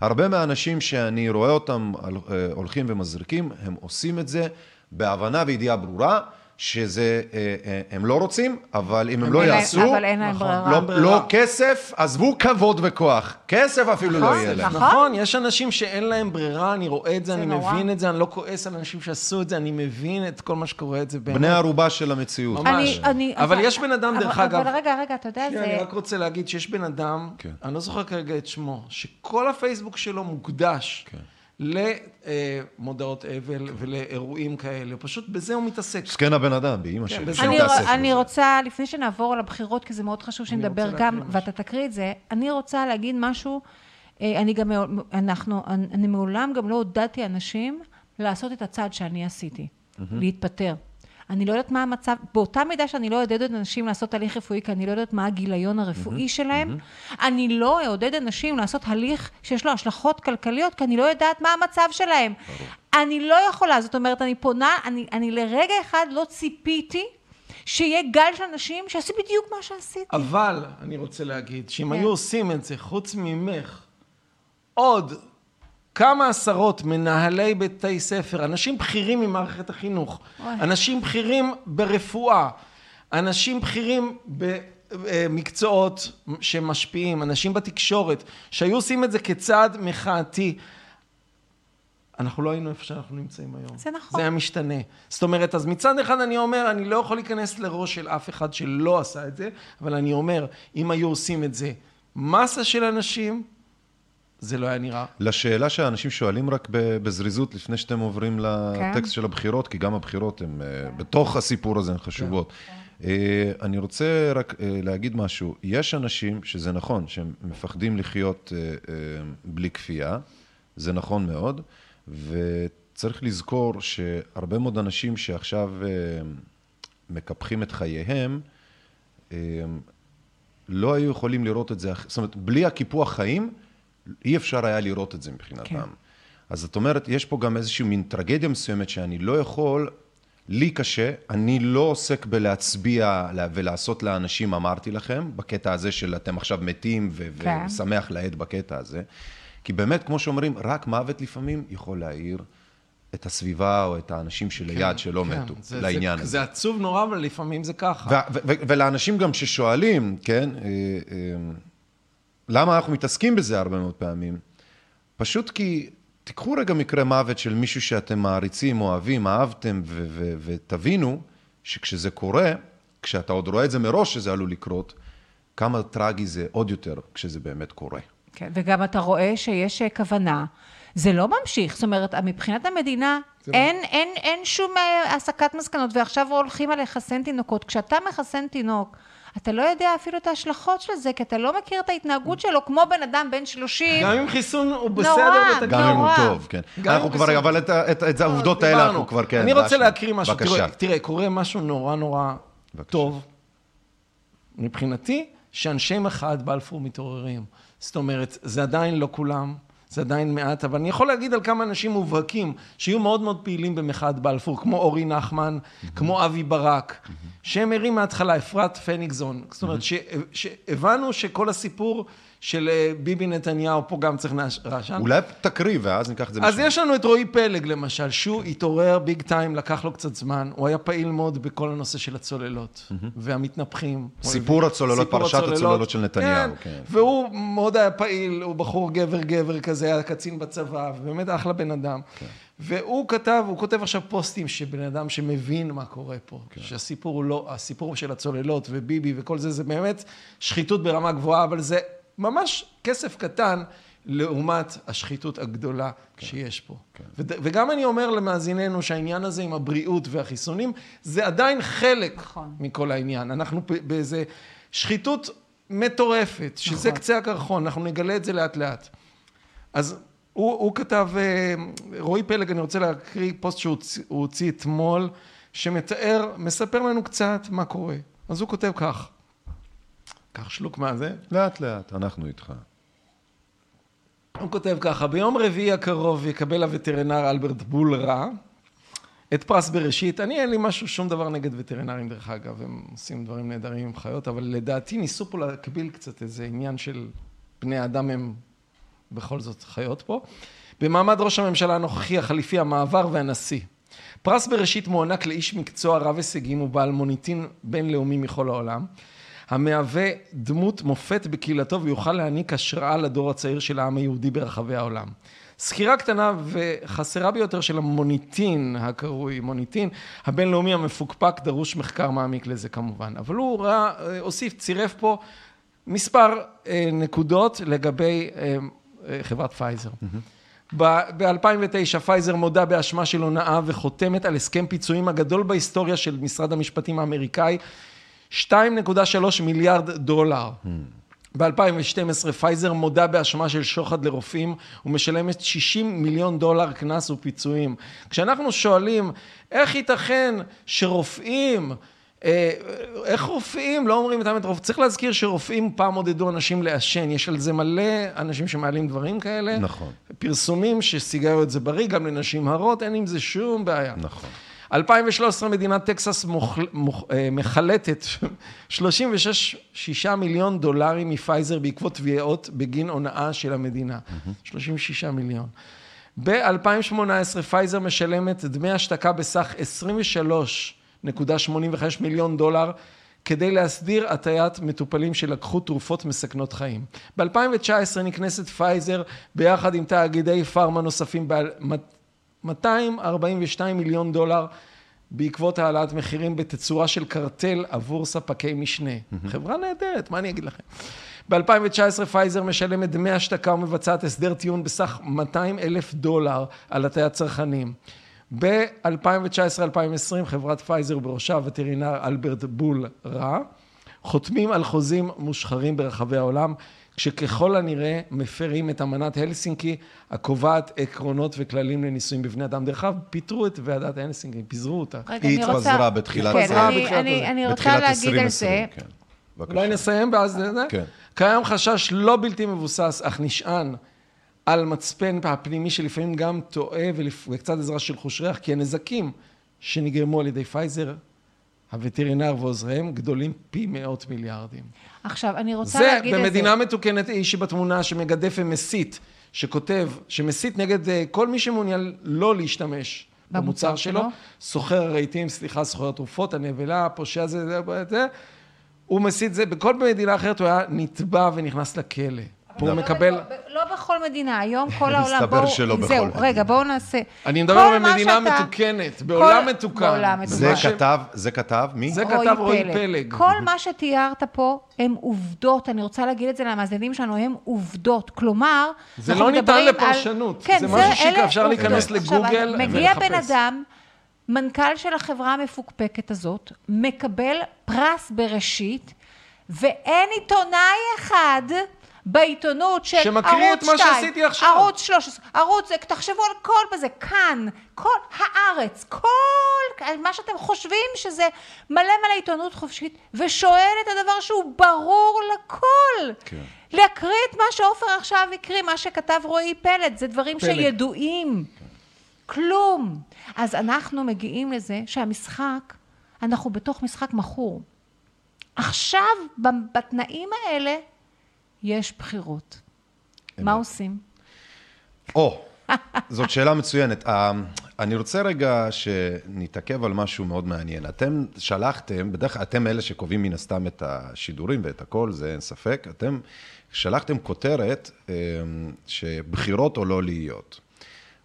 הרבה מהאנשים שאני רואה אותם אה, הולכים ומזריקים, הם עושים את זה בהבנה וידיעה ברורה. שזה, אה, אה, הם לא רוצים, אבל אם הם לא יעשו, אבל אין להם נכון. ברירה. לא. לא כסף, עזבו כבוד וכוח. כסף אפילו לא נכון, יהיה להם. נכון. נכון, יש אנשים שאין להם ברירה, אני רואה את זה, אני. מבין את זה, אני לא כועס על אנשים שעשו את זה, אני מבין את כל מה שקורה את זה באמת. בני ערובה של המציאות. ממש. אני, אני, אבל יש בן אדם, דרך אבל- אגב- אבל רגע, רגע, אתה יודע, זה... אני רק רוצה להגיד שיש בן אדם, כן. אני לא זוכר כרגע את שמו, שכל הפייסבוק שלו מוקדש כן. למודעות אבל ולאירועים כאלה, פשוט בזה הוא מתעסק. מסכן הבן אדם, באימא שלי. בזה שהוא אני. רוצה, לפני שנעבור על הבחירות, כי זה מאוד חשוב שנדבר גם, ואתה תקריא את זה, אני רוצה להגיד משהו אה, אני גם, אנחנו, אני אני מעולם גם לא עודדתי אנשים לעשות את הצעד שאני עשיתי, להתפטר. אני לא יודעת מה המצב, באותה מידה שאני לא אעודד אנשים לעשות הליך רפואי, כי אני לא יודעת מה הגיליון הרפואי שלהם, אני לא אעודד אנשים לעשות הליך שיש לו השלכות כלכליות, כי אני לא יודעת מה המצב שלהם. אני לא יכולה, זאת אומרת, אני פונה, אני, אני לרגע אחד לא ציפיתי שיהיה גל של אנשים שיעשו בדיוק מה שעשיתי. אבל אני רוצה להגיד שאם כן. היו עושים את זה, חוץ ממך, עוד כמה עשרות מנהלי בתי ספר, אנשים בכירים ממערכת החינוך, אוי. אנשים בכירים ברפואה, אנשים בכירים במקצועות שמשפיעים, אנשים בתקשורת, שהיו עושים את זה כצעד מחאתי, אנחנו לא היינו איפה שאנחנו נמצאים היום. זה נכון. זה היה משתנה. זאת אומרת, אז מצד אחד אני אומר, אני לא יכול להיכנס לראש של אף אחד שלא עשה את זה, אבל אני אומר, אם היו עושים את זה מסה של אנשים, זה לא היה נראה. לשאלה שאנשים שואלים רק בזריזות, לפני שאתם עוברים לטקסט כן. של הבחירות, כי גם הבחירות הן אה, בתוך הסיפור הזה הן חשובות. אה, אני רוצה רק אה, להגיד משהו. יש אנשים, שזה נכון, שהם מפחדים לחיות בלי כפייה, זה נכון מאוד, וצריך לזכור שהרבה מאוד אנשים שעכשיו מקפחים את חייהם, לא היו יכולים לראות את זה, זאת אומרת, בלי הקיפוח חיים, אי אפשר היה לראות את זה מבחינתם. כן. אז זאת אומרת, יש פה גם איזושהי מין טרגדיה מסוימת שאני לא יכול, לי קשה, אני לא עוסק בלהצביע לה- ולעשות לאנשים, אמרתי לכם, בקטע הזה של אתם עכשיו מתים ו- כן. ושמח לעד בקטע הזה. כי באמת, כמו שאומרים, רק מוות לפעמים יכול להעיר את הסביבה או את האנשים שליד שלא כן, מתו, זה- לעניין זה, הזה. זה עצוב נורא, אבל לפעמים זה ככה. ו- ו- ו- ולאנשים גם ששואלים, כן, אה, אה, למה אנחנו מתעסקים בזה הרבה מאוד פעמים? פשוט כי תיקחו רגע מקרה מוות של מישהו שאתם מעריצים, אוהבים, אהבתם, ו- ו- ותבינו שכשזה קורה, כשאתה עוד רואה את זה מראש שזה עלול לקרות, כמה טרגי זה עוד יותר כשזה באמת קורה. כן, וגם אתה רואה שיש אה, כוונה. זה לא ממשיך, זאת אומרת, מבחינת המדינה, אין, אין, אין שום אה, הסקת מסקנות, ועכשיו הולכים על לחסן תינוקות. כשאתה מחסן תינוק, אתה לא יודע אפילו את ההשלכות של זה, כי אתה לא מכיר את ההתנהגות שלו, כמו בן אדם בן 30. גם עם חיסון הוא נורא. בסדר גם גם אם הוא נורא. טוב, כן. אנחנו אם כבר. אבל את העובדות האלה דיברנו. אנחנו כבר, כן. אני רוצה. להקריא משהו. בבקשה. תראה, קורה משהו נורא נורא. טוב, מבחינתי, שאנשי מחאת בלפור מתעוררים. זאת אומרת, זה עדיין לא כולם, זה עדיין מעט, אבל אני יכול להגיד על כמה אנשים מובהקים, שיהיו מאוד מאוד פעילים במחאת בלפור, כמו אורי נחמן, כמו אבי ברק, שהם ערים מההתחלה, אפרת פניגזון. זאת אומרת, ש- שהבנו שכל הסיפור של אה, ביבי נתניהו, פה גם צריך רעשן. אולי תקריא, ואז ניקח את זה אז משם. יש לנו את רועי פלג למשל, שהוא התעורר ביג טיים, לקח לו קצת זמן, הוא היה פעיל מאוד בכל הנושא של הצוללות והמתנפחים. סיפור הצוללות, סיפור פרשת הצוללות של נתניהו, כן, כן. והוא מאוד היה פעיל, הוא בחור גבר גבר כזה, היה קצין בצבא, ובאמת אחלה בן אדם. כן. והוא כתב, הוא כותב עכשיו פוסטים שבן אדם שמבין מה קורה פה, כן. שהסיפור הוא לא, הסיפור של הצוללות וביבי וכל זה, זה באמת שחיתות ברמה גבוהה, אבל זה ממש כסף קטן לעומת השחיתות הגדולה כן. שיש פה. וד- וגם אני אומר למאזיננו שהעניין הזה עם הבריאות והחיסונים, זה עדיין חלק נכון. מכל העניין. אנחנו ב- באיזה שחיתות מטורפת, שזה נכון. קצה הקרחון, אנחנו נגלה את זה לאט לאט. אז הוא, הוא כתב, אה, רועי פלג, אני רוצה להקריא פוסט שהוא הוציא- הוא הוציא אתמול, שמתאר, מספר לנו קצת מה קורה. אז הוא כותב כך, קח שלוק מה זה, לאט לאט, אנחנו איתך. הוא כותב ככה, ביום רביעי הקרוב יקבל הווטרינר אלברט בולרה את פרס בראשית. אני אין לי משהו, שום דבר נגד וטרינרים דרך אגב, הם עושים דברים נהדרים עם חיות, אבל לדעתי ניסו פה להקביל קצת איזה עניין של בני אדם הם בכל זאת חיות פה. במעמד ראש הממשלה הנוכחי, החליפי, המעבר והנשיא. פרס בראשית מוענק לאיש מקצוע רב הישגים ובעל מוניטין בינלאומי מכל העולם, המהווה דמות מופת בקהילתו ויוכל להעניק השראה לדור הצעיר של העם היהודי ברחבי העולם. סקירה קטנה וחסרה ביותר של המוניטין הקרוי מוניטין הבינלאומי המפוקפק דרוש מחקר מעמיק לזה כמובן אבל הוא ראה, הוסיף צירף פה מספר אה, נקודות לגבי אה, אה, חברת פייזר. ב-2009 פייזר מודה באשמה של הונאה וחותמת על הסכם פיצויים הגדול בהיסטוריה של משרד המשפטים האמריקאי 2.3 מיליארד דולר. ב-2012 פייזר מודה באשמה של שוחד לרופאים ומשלמת 60 מיליון דולר קנס ופיצויים. כשאנחנו שואלים איך ייתכן שרופאים, אה, איך רופאים לא אומרים את האמת, צריך להזכיר שרופאים פעם עודדו אנשים לעשן, יש על זה מלא אנשים שמעלים דברים כאלה. נכון. פרסומים שסיגריות זה בריא, גם לנשים הרות, אין עם זה שום בעיה. נכון. 2013 מדינת טקסס אה, מחלטת 36 מיליון דולרים מפייזר בעקבות תביעות בגין הונאה של המדינה. 36 מיליון. ב-2018 פייזר משלמת דמי השתקה בסך 23.85 מיליון דולר כדי להסדיר הטיית מטופלים שלקחו תרופות מסכנות חיים. ב-2019 נקנסת פייזר ביחד עם תאגידי פארמה נוספים 242 מיליון דולר בעקבות העלאת מחירים בתצורה של קרטל עבור ספקי משנה. חברה נהדרת, מה אני אגיד לכם? ב-2019 פייזר משלמת דמי השתקה ומבצעת הסדר טיעון בסך 200 אלף דולר על הטיית צרכנים. ב-2019-2020 חברת פייזר ובראשה הווטרינר אלברט בול רע חותמים על חוזים מושחרים ברחבי העולם כשככל הנראה מפרים את אמנת הלסינקי הקובעת עקרונות וכללים לניסויים בבני אדם. דרך אגב, פיטרו את ועדת הלסינקי, פיזרו אותה. היא התפזרה בתחילת כן, התפזרה אני- רוצה להגיד על 2020, זה, כן. אולי. נסיים ואז... זה? כן. קיים חשש לא בלתי מבוסס, אך נשען על מצפן הפנימי שלפעמים גם טועה וקצת עזרה של חוש ריח, כי הנזקים שנגרמו על ידי פייזר, הווטרינר ועוזריהם, גדולים פי מאות מיליארדים. עכשיו, אני רוצה זה להגיד את זה. במדינה מתוקנת איש שבתמונה שמגדף ומסית, שכותב, שמסית נגד אה, כל מי שמעוניין לא להשתמש במוצר במוצר שלו, שלו. סוחר הרהיטים, סליחה, סוחר התרופות, הנבלה, הפושע זה, זה, זה, הוא מסית זה, בכל מדינה אחרת הוא היה נתבע ונכנס לכלא. הוא לא מקבל... לא בכל מדינה, היום כל העולם, מסתבר שלא בכל זהו, מדינה. רגע, בואו נעשה. אני מדבר במדינה מתוקנת, בעולם מתוקן. זה כתב, זה כתב, מי? זה כתב רועי פלג. כל מה שתיארת פה הם עובדות, אני רוצה להגיד את זה למאזינים שלנו, הם עובדות. כלומר, זה אנחנו לא ניתן מדברים לפרשנות. על... כן, זה משהו שאפשר להיכנס. לגוגל עכשיו, מגיע ולחפש. בן אדם, מנכ"ל של החברה המפוקפקת הזאת, מקבל פרס בראשית, ואין עיתונאי אחד בעיתונות של שמקריא את ערוץ מה 2, שעשיתי עכשיו. ערוץ 13, ערוץ, תחשבו על כל בזה, כאן, כל הארץ, כל מה שאתם חושבים שזה מלא מלא עיתונות חופשית, ושואל את הדבר שהוא ברור לכל. כן. להקריא את מה שעופר עכשיו הקריא, מה שכתב רועי פלד, זה דברים פלג. שידועים. כלום. אז אנחנו מגיעים לזה שהמשחק, אנחנו בתוך משחק מכור. עכשיו, בתנאים האלה, יש בחירות. מה עושים? או, זאת שאלה מצוינת. אה, אני רוצה רגע שנתעכב על משהו מאוד מעניין. אתם שלחתם, בדרך כלל אתם אלה שקובעים מן הסתם את השידורים ואת הכל, זה אין ספק. אתם שלחתם כותרת אה, שבחירות או לא להיות.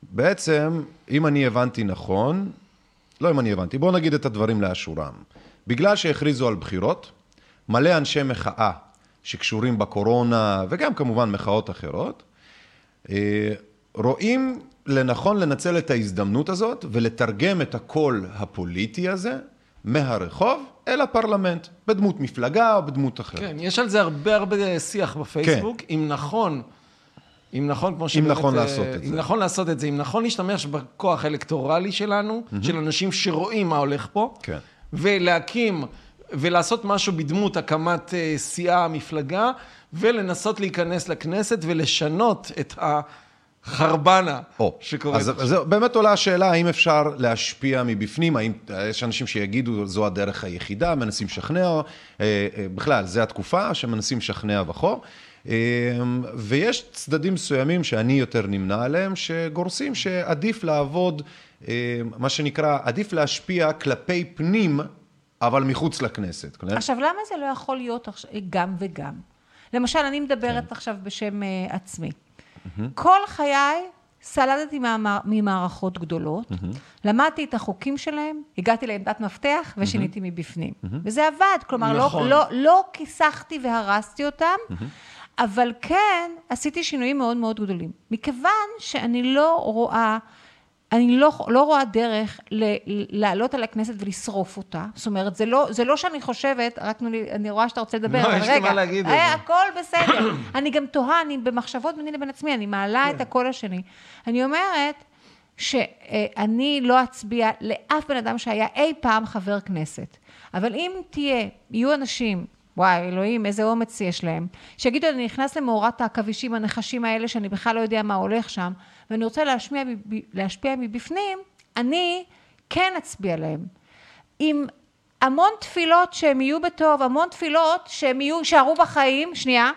בעצם, אם אני הבנתי נכון, לא אם אני הבנתי, בואו נגיד את הדברים לאשורם. בגלל שהכריזו על בחירות, מלא אנשי מחאה שקשורים בקורונה, וגם כמובן מחאות אחרות, אה, רואים לנכון לנצל את ההזדמנות הזאת ולתרגם את הקול הפוליטי הזה מהרחוב אל הפרלמנט, בדמות מפלגה או בדמות אחרת. כן, יש על זה הרבה הרבה שיח בפייסבוק, אם נכון, אם נכון, כמו שבאמת... נכון אה, לעשות את אם זה. נכון לעשות את זה, אם נכון להשתמש בכוח האלקטורלי שלנו, של אנשים שרואים מה הולך פה, כן. ולהקים ולעשות משהו בדמות הקמת אה, סיעה, מפלגה, ולנסות להיכנס לכנסת ולשנות את החרבנה או, שקורית. אז, אז באמת עולה השאלה האם אפשר להשפיע מבפנים, האם יש אנשים שיגידו זו הדרך היחידה, מנסים לשכנע, אה, אה, בכלל, זו התקופה שמנסים לשכנע. אה, ויש צדדים מסוימים שאני יותר נמנה עליהם, שגורסים שעדיף לעבוד, אה, מה שנקרא, עדיף להשפיע כלפי פנים, אבל מחוץ לכנסת. כלומר, עכשיו, למה זה לא יכול להיות עכשיו- גם וגם? למשל, אני מדברת כן. עכשיו בשם uh, עצמי. כל חיי סלדתי ממערכות גדולות, למדתי את החוקים שלהם, הגעתי לעמדת מפתח ושיניתי מבפנים. וזה עבד, כלומר, לא, נכון. לא, לא כיסחתי והרסתי אותם, אבל כן עשיתי שינויים מאוד מאוד גדולים. מכיוון שאני לא רואה אני לא, לא רואה דרך ל- לעלות על הכנסת ולשרוף אותה. זאת אומרת, זה לא, זה לא שאני חושבת, רק תנו לי, אני רואה שאתה רוצה לדבר, לא, אבל יש לי רגע. מה להגיד על אה. הכל בסדר. אני גם תוהה, אני במחשבות ביני לבין עצמי, אני מעלה כן. את הקול השני. אני אומרת שאני לא אצביע לאף בן אדם שהיה אי פעם חבר כנסת. אבל אם תהיה, יהיו אנשים, וואי, אלוהים, איזה אומץ יש להם, שיגידו, אני נכנס למאורת העכבישים, הנחשים האלה, שאני בכלל לא יודע מה הולך שם, ואני רוצה להשמיע, להשפיע מבפנים, אני כן אצביע להם. עם המון תפילות שהם יהיו בטוב, המון תפילות שהם יהיו, שערו בחיים, שנייה,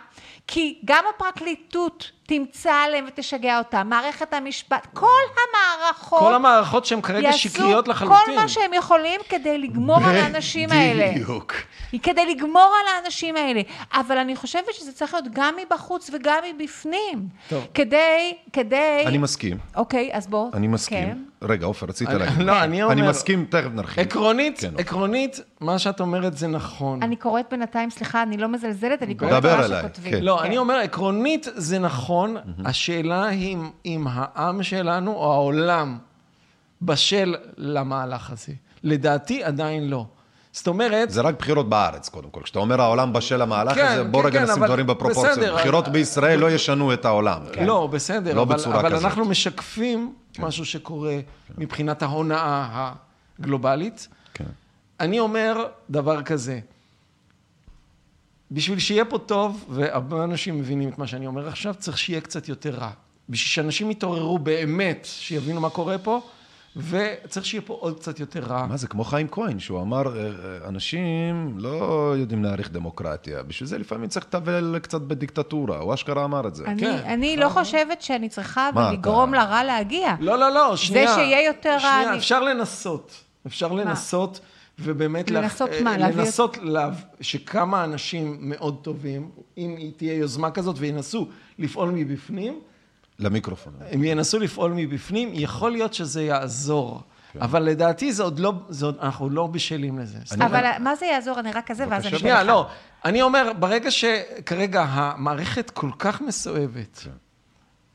כי גם הפרקליטות תמצא עליהם ותשגע אותם, מערכת המשפט, כל המערכות כל המערכות שהן כרגע שקריות לחלוטין. כל מה שהם יכולים כדי לגמור על האנשים האלה. בדיוק. כדי לגמור על האנשים האלה. אבל אני חושבת שזה צריך להיות גם מבחוץ וגם מבפנים. טוב. כדי, כדי... אני מסכים. אוקיי, אז בוא. אני מסכים. כן. רגע, עופר, רצית אני- להגיד. לא. אני אומר- אני מסכים, תכף נרחיב. עקרונית, כן, עקרונית, מה שאת אומרת זה נכון. אני קוראת בינתיים, סליחה, אני לא מזלזלת, אני קוראת דבר מה שכותבים. כן. לא, אני אומר, עקרונית זה נכון, השאלה היא אם- העם שלנו או העולם בשל למהלך הזה. לדעתי עדיין לא. זאת אומרת, זה רק בחירות בארץ, קודם כל. כשאתה אומר העולם בשל המהלך כן, הזה, בוא כן, רגע כן, נשים אבל דברים בפרופורציות. בסדר, בחירות אבל- בישראל לא ישנו את העולם. כן? לא, בסדר, לא אבל, בצורה אבל כזאת. כן. אנחנו משקפים משהו שקורה מבחינת ההונאה הגלובלית. כן. אני אומר דבר כזה, בשביל שיהיה פה טוב, והרבה אנשים מבינים את מה שאני אומר עכשיו, צריך שיהיה קצת יותר רע. בשביל שאנשים יתעוררו באמת, שיבינו מה קורה פה, וצריך שיהיה פה עוד קצת יותר רע. מה זה, כמו חיים כהן, שהוא אמר, אה, אה, אנשים לא יודעים להעריך דמוקרטיה. בשביל זה לפעמים צריך לטבל קצת בדיקטטורה. הוא אשכרה אמר את זה. אני, כן. אני לא חושבת שאני צריכה מה, לגרום אתה- לרע להגיע. לא, לא, לא, שנייה. שיהיה יותר רע, שנייה, אני- אפשר לנסות. אפשר לנסות, ובאמת... לנסות אה, מה, להביא- לנסות לה... שכמה אנשים מאוד טובים, אם היא תהיה יוזמה כזאת, וינסו לפעול מבפנים, למיקרופון. הם ינסו לפעול מבפנים, יכול להיות שזה יעזור. כן. אבל לדעתי זה עוד לא, זה עוד, אנחנו לא בשלים לזה. אבל מה זה יעזור? אני רק כזה, ואז אני שנייה, לך. לא. אני אומר, ברגע שכרגע המערכת כל כך מסואבת, כן.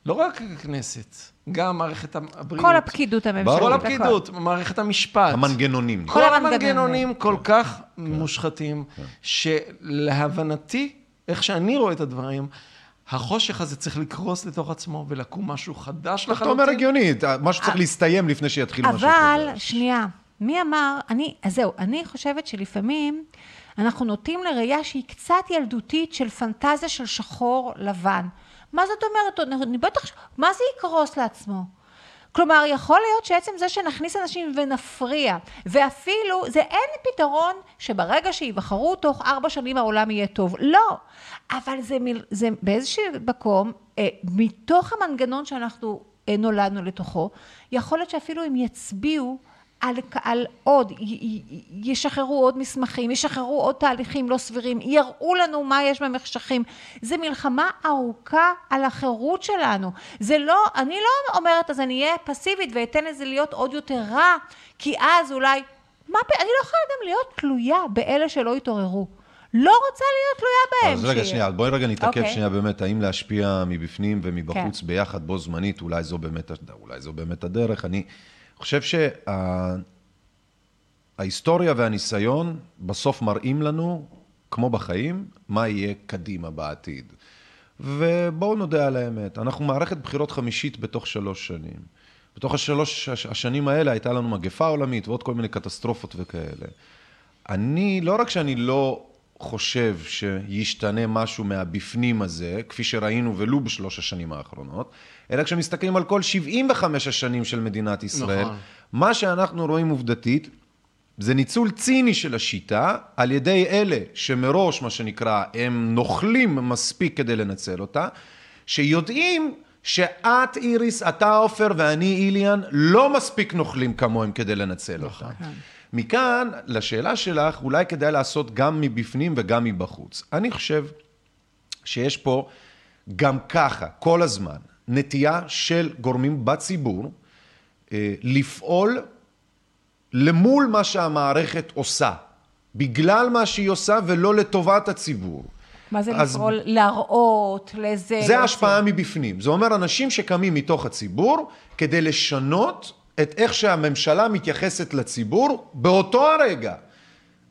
לא רק הכנסת, גם מערכת הבריאות. כל הפקידות הממשלתית. כל הכל. הפקידות, מערכת המשפט. המנגנונים. כל כל המנגנונים. כל כך מושחתים, שלהבנתי, איך שאני רואה את הדברים, החושך הזה צריך לקרוס לתוך עצמו ולקום משהו חדש אתה לחלוטין. אומר הגיוני, משהו צריך להסתיים לפני שיתחיל משהו אבל, חדש. שנייה, מי אמר, אני, אז זהו, אני חושבת שלפעמים אנחנו נוטים לראייה שהיא קצת ילדותית של פנטזיה של שחור לבן. מה זאת אומרת? אני בטח, מה זה יקרוס לעצמו? כלומר, יכול להיות שעצם זה שנכניס אנשים ונפריע, ואפילו, זה אין פתרון שברגע שיבחרו תוך ארבע שנים העולם יהיה טוב. לא. אבל זה, זה באיזשהו מקום, אה, מתוך המנגנון שאנחנו אה, נולדנו לתוכו, יכול להיות שאפילו הם יצביעו על, על עוד, י- י- ישחררו עוד מסמכים, ישחררו עוד תהליכים לא סבירים, יראו לנו מה יש במחשכים. זה מלחמה ארוכה על החירות שלנו. זה לא, אני לא אומרת, אז אני אהיה פסיבית ואתן לזה להיות עוד יותר רע, כי אז אולי, מה, אני לא יכולה גם להיות תלויה באלה שלא התעוררו. לא רוצה להיות תלויה בהם. אז רגע. שנייה, בואי רגע נתעכב אוקיי. שנייה באמת, האם להשפיע מבפנים ומבחוץ כן. ביחד בו זמנית, אולי זו באמת, אולי זו באמת הדרך. אני חושב שההיסטוריה והניסיון בסוף מראים לנו, כמו בחיים, מה יהיה קדימה בעתיד. ובואו נודה על האמת, אנחנו מערכת בחירות חמישית בתוך שלוש שנים. בתוך השלוש הש- השנים האלה הייתה לנו מגפה עולמית ועוד כל מיני קטסטרופות וכאלה. אני, לא רק שאני לא חושב שישתנה משהו מהבפנים הזה, כפי שראינו ולו בשלוש השנים האחרונות, אלא כשמסתכלים על כל 75 השנים של מדינת ישראל, נכון. מה שאנחנו רואים עובדתית, זה ניצול ציני של השיטה על ידי אלה שמראש, מה שנקרא, הם נוכלים מספיק כדי לנצל אותה, שיודעים שאת איריס, אתה עופר ואני איליאן לא מספיק נוכלים כמוהם כדי לנצל אותה. מכאן, לשאלה שלך, אולי כדאי לעשות גם מבפנים וגם מבחוץ. אני חושב שיש פה גם ככה, כל הזמן, נטייה של גורמים בציבור אה, לפעול למול מה שהמערכת עושה, בגלל מה שהיא עושה ולא לטובת הציבור. מה זה אז לפעול? להראות, לזה... זה להוציא. השפעה מבפנים. זה אומר אנשים שקמים מתוך הציבור כדי לשנות את איך שהממשלה מתייחסת לציבור באותו הרגע.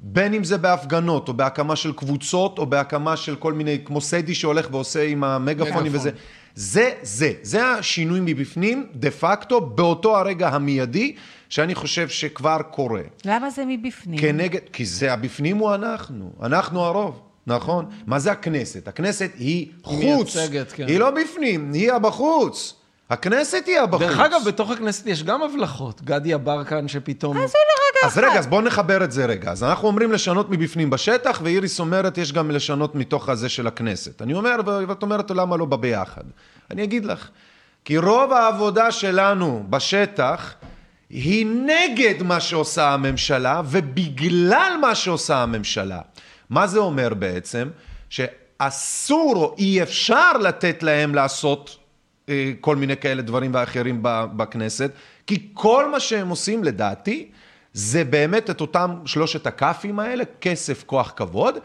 בין אם זה בהפגנות, או בהקמה של קבוצות, או בהקמה של כל מיני, כמו סדי שהולך ועושה עם המגפונים מגפון. וזה. זה, זה, זה השינוי מבפנים, דה פקטו, באותו הרגע המיידי, שאני חושב שכבר קורה. למה זה מבפנים? כנגד, כי זה הבפנים הוא אנחנו, אנחנו הרוב, נכון? מה זה הכנסת? הכנסת היא חוץ, מייצגת, כן. היא לא בפנים, היא הבחוץ. הכנסת היא הבחוץ. דרך אגב, בתוך הכנסת יש גם הבלחות. גדי יברקן שפתאום... אז זה לרגע אז רגע, אז בואו נחבר את זה רגע. אז אנחנו אומרים לשנות מבפנים בשטח, ואיריס אומרת, יש גם לשנות מתוך הזה של הכנסת. אני אומר, ואת אומרת, למה לא בביחד? אני אגיד לך, כי רוב העבודה שלנו בשטח היא נגד מה שעושה הממשלה, ובגלל מה שעושה הממשלה. מה זה אומר בעצם? שאסור או אי אפשר לתת להם לעשות כל מיני כאלה דברים ואחרים בכנסת, כי כל מה שהם עושים, לדעתי, זה באמת את אותם שלושת הכ"פים האלה, כסף, כוח, כבוד,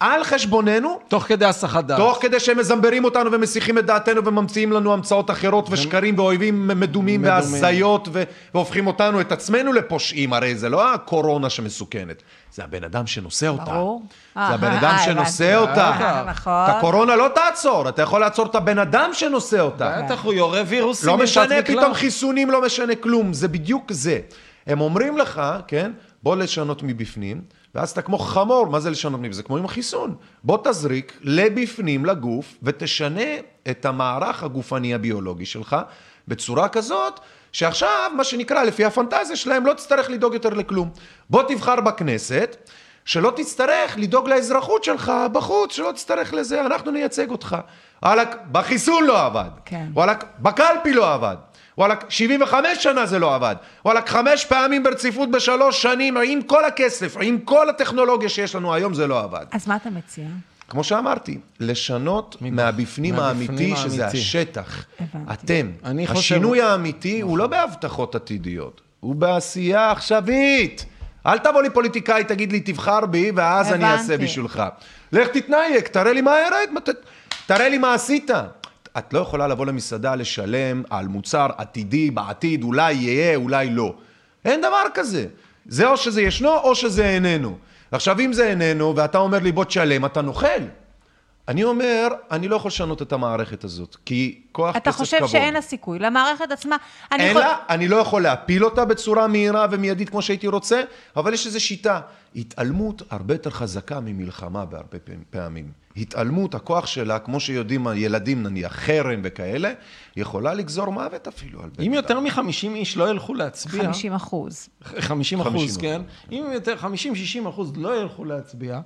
על חשבוננו, תוך כדי הסחת דעת. תוך כדי שהם מזמברים אותנו ומסיחים את דעתנו וממציאים לנו המצאות אחרות ושקרים ואויבים מדומים. והזיות והופכים אותנו, את עצמנו לפושעים, הרי זה לא הקורונה שמסוכנת, זה הבן אדם שנושא אותה. ברור. זה אה, הבן אה, אדם אה, שנושא הבנתי. אותה. אה, נכון. את הקורונה לא תעצור, אתה יכול לעצור את הבן אדם שנושא אותה. בטח, הוא יורה וירוסים. לא משנה. פתאום חיסונים, לא משנה כלום, זה בדיוק זה. הם אומרים לך, כן, בוא לשנות מבפנים, ואז אתה כמו חמור, מה זה לשנות מבפנים? זה כמו עם החיסון. בוא תזריק לבפנים, לגוף, ותשנה את המערך הגופני הביולוגי שלך בצורה כזאת, שעכשיו, מה שנקרא, לפי הפנטזיה שלהם, לא תצטרך לדאוג יותר לכלום. בוא תבחר בכנסת, שלא תצטרך לדאוג לאזרחות שלך בחוץ, שלא תצטרך לזה, אנחנו נייצג אותך. וואלכ, בחיסון לא עבד. כן. וואלכ, בקלפי לא עבד. וואלכ, 75 שנה זה לא עבד. וואלכ, חמש פעמים ברציפות בשלוש שנים, עם כל הכסף, עם כל הטכנולוגיה שיש לנו היום, זה לא עבד. אז מה אתה מציע? כמו שאמרתי, לשנות מהבפנים האמיתי, שזה האמיתי. השטח. הבנתי. אתם. אני חושב- השינוי האמיתי הוא לא בהבטחות עתידיות, הוא בעשייה עכשווית. אל תבוא לי פוליטיקאי, תגיד לי, תבחר בי, ואז אני אעשה הבנתי. בשבילך. לך תתנייק, תראה לי מה ירד, תראה לי מה עשית. את לא יכולה לבוא למסעדה לשלם על מוצר עתידי, בעתיד, אולי יהיה, אולי לא. אין דבר כזה. זה או שזה ישנו, או שזה איננו. עכשיו, אם זה איננו, ואתה אומר לי, בוא תשלם, אתה נוכל. אני אומר, אני לא יכול לשנות את המערכת הזאת, כי כוח אתה כסף חושב כבוד. שאין לה סיכוי. למערכת עצמה... אני אין יכול- לה, אני לא יכול להפיל אותה בצורה מהירה ומיידית כמו שהייתי רוצה, אבל יש איזו שיטה. התעלמות הרבה יותר חזקה ממלחמה בהרבה פעמים. התעלמות, הכוח שלה, כמו שיודעים הילדים נניח, חרם וכאלה, יכולה לגזור מוות אפילו על בן אם אדם. יותר מ-50 איש לא ילכו להצביע... 50 אחוז. 50 אחוז, 50 כן? אם יותר 50-60 אחוז לא ילכו להצביע,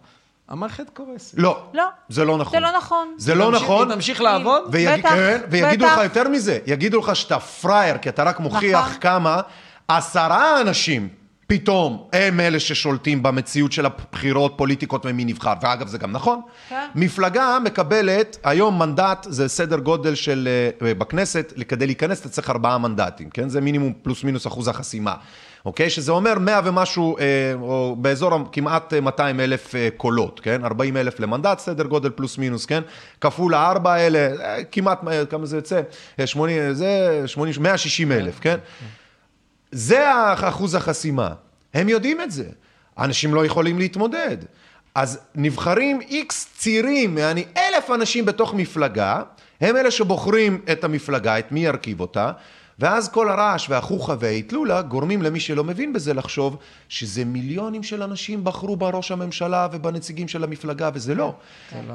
המערכת קורסת. לא, לא. זה לא נכון. זה לא נכון. זה לא נכון. תמשיך לעבוד? ויג... בטח, כן, ויגידו בטח. לך יותר מזה, יגידו לך שאתה פראייר, כי אתה רק מוכיח נכון. כמה עשרה אנשים פתאום הם אלה ששולטים במציאות של הבחירות, פוליטיקות ומי נבחר. ואגב, זה גם נכון. כן. מפלגה מקבלת, היום מנדט זה סדר גודל של, אה, בכנסת, כדי להיכנס אתה צריך ארבעה מנדטים, כן? זה מינימום פלוס מינוס אחוז החסימה. אוקיי? שזה אומר 100 ומשהו, אה, או באזור כמעט אה, 200 אלף אה, קולות, כן? 40 אלף למנדט, סדר גודל פלוס מינוס, כן? כפול הארבע האלה, כמעט, כמה זה יוצא? אה, 80, זה 80, 160 אלף, כן? זה אחוז החסימה. הם יודעים את זה. אנשים לא יכולים להתמודד. אז נבחרים איקס צירים, יעני אלף אנשים בתוך מפלגה, הם אלה שבוחרים את המפלגה, את מי ירכיב אותה, ואז כל הרעש והחוכא והאטלולה גורמים למי שלא מבין בזה לחשוב שזה מיליונים של אנשים בחרו בראש הממשלה ובנציגים של המפלגה, וזה לא.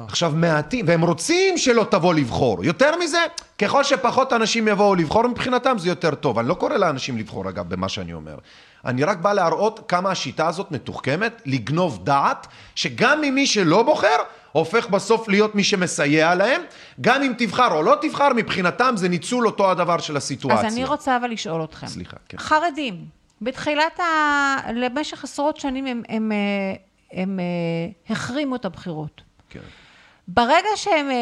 עכשיו מעטים, והם רוצים שלא תבוא לבחור. יותר מזה, ככל שפחות אנשים יבואו לבחור, מבחינתם זה יותר טוב. אני לא קורא לאנשים לבחור, אגב, במה שאני אומר. אני רק בא להראות כמה השיטה הזאת מתוחכמת, לגנוב דעת, שגם ממי שלא בוחר, הופך בסוף להיות מי שמסייע להם. גם אם תבחר או לא תבחר, מבחינתם זה ניצול אותו הדבר של הסיטואציה. אז אני רוצה אבל לשאול אתכם. סליחה, כן. חרדים, בתחילת ה... למשך עשרות שנים הם, הם, אה, הם, הם החרימו את הבחירות. כן. ברגע שהם אה,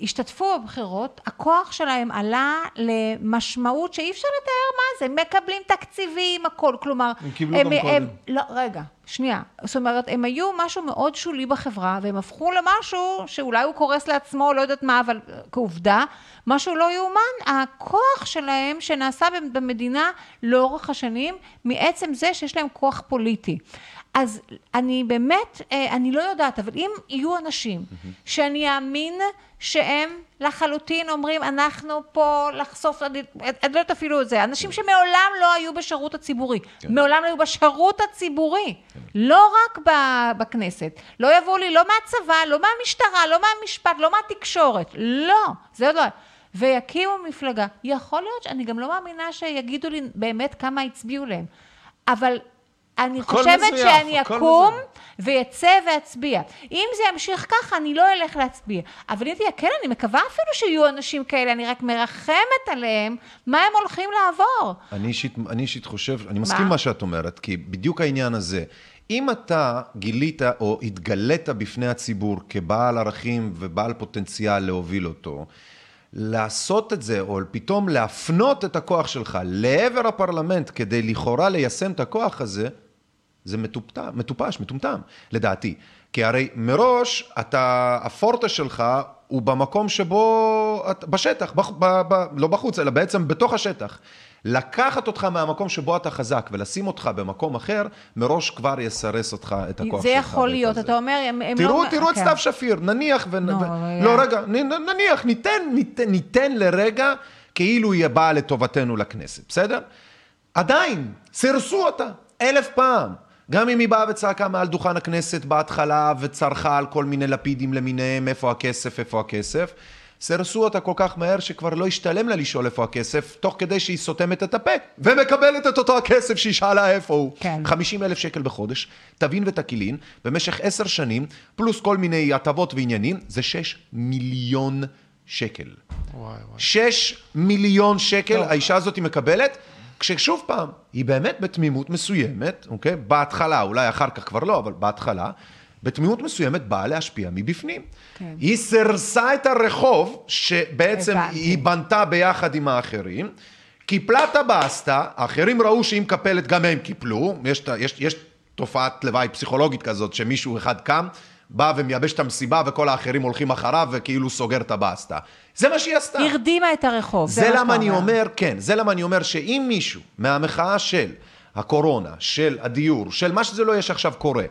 השתתפו בבחירות, הכוח שלהם עלה למשמעות שאי אפשר לתאר מה זה. הם מקבלים תקציבים, הכל. כלומר... הם קיבלו גם קודם. לא, רגע. שנייה. זאת אומרת, הם היו משהו מאוד שולי בחברה, והם הפכו למשהו שאולי הוא קורס לעצמו, לא יודעת מה, אבל כעובדה, משהו לא יאומן, הכוח שלהם שנעשה במדינה לאורך השנים, מעצם זה שיש להם כוח פוליטי. אז אני באמת, אה, אני לא יודעת, אבל אם יהיו אנשים שאני אאמין שהם לחלוטין אומרים, אנחנו פה לחשוף, אני לא יודעת אפילו את זה, אנשים שמעולם לא היו בשירות הציבורי, כן. מעולם לא היו בשירות הציבורי, כן. לא רק בכנסת, לא יבואו לי לא מהצבא, לא מהמשטרה, לא מהמשפט, לא מהתקשורת, לא, זה עוד לא... ויקימו מפלגה. יכול להיות שאני גם לא מאמינה שיגידו לי באמת כמה הצביעו להם, אבל אני חושבת מזויף, שאני אקום ויצא ואצביע. אם זה ימשיך ככה, אני לא אלך להצביע. אבל אם תהיה כן, אני מקווה אפילו שיהיו אנשים כאלה, אני רק מרחמת עליהם, מה הם הולכים לעבור. אני אישית, אני אישית חושב, אני מסכים מה? מה שאת אומרת, כי בדיוק העניין הזה, אם אתה גילית או התגלית בפני הציבור כבעל ערכים ובעל פוטנציאל להוביל אותו, לעשות את זה, או פתאום להפנות את הכוח שלך לעבר הפרלמנט כדי לכאורה ליישם את הכוח הזה, זה מטופש, מטופש, מטומטם, לדעתי. כי הרי מראש, אתה, הפורטה שלך הוא במקום שבו, בשטח, בח, ב, ב, לא בחוץ, אלא בעצם בתוך השטח. לקחת אותך מהמקום שבו אתה חזק ולשים אותך במקום אחר, מראש כבר יסרס אותך את הכוח זה שלך. זה יכול להיות. אתה אומר, הם, הם תראו, לא... תראו את כן. סתיו שפיר, נניח, ו... לא, ו... לא, רגע, נניח, ניתן, ניתן, ניתן לרגע כאילו היא באה לטובתנו לכנסת, בסדר? עדיין, סירסו אותה אלף פעם. גם אם היא באה וצעקה מעל דוכן הכנסת בהתחלה וצרחה על כל מיני לפידים למיניהם, איפה הכסף, איפה הכסף, סירסו אותה כל כך מהר שכבר לא השתלם לה לשאול איפה הכסף, תוך כדי שהיא סותמת את הפה, ומקבלת את אותו הכסף שהיא שאלה איפה הוא. כן. 50 אלף שקל בחודש, תבין ותקילין, במשך עשר שנים, פלוס כל מיני הטבות ועניינים, זה 6 מיליון שקל. וואי וואי. 6 מיליון שקל טוב. האישה הזאת מקבלת. כששוב פעם, היא באמת בתמימות מסוימת, אוקיי? בהתחלה, אולי אחר כך כבר לא, אבל בהתחלה, בתמימות מסוימת באה להשפיע מבפנים. כן. היא סירסה את הרחוב, שבעצם הבנתי. היא בנתה ביחד עם האחרים, קיפלה את הבסטה, האחרים ראו שהיא מקפלת, גם הם קיפלו, יש, יש, יש תופעת לוואי פסיכולוגית כזאת, שמישהו אחד קם, בא ומייבש את המסיבה וכל האחרים הולכים אחריו וכאילו סוגר את הבסטה. זה מה שהיא עשתה. הרדימה את הרחוב. זה, זה למה אני אומר. אומר, כן, זה למה אני אומר שאם מישהו מהמחאה של הקורונה, של הדיור, של מה שזה לא יהיה שעכשיו קורה,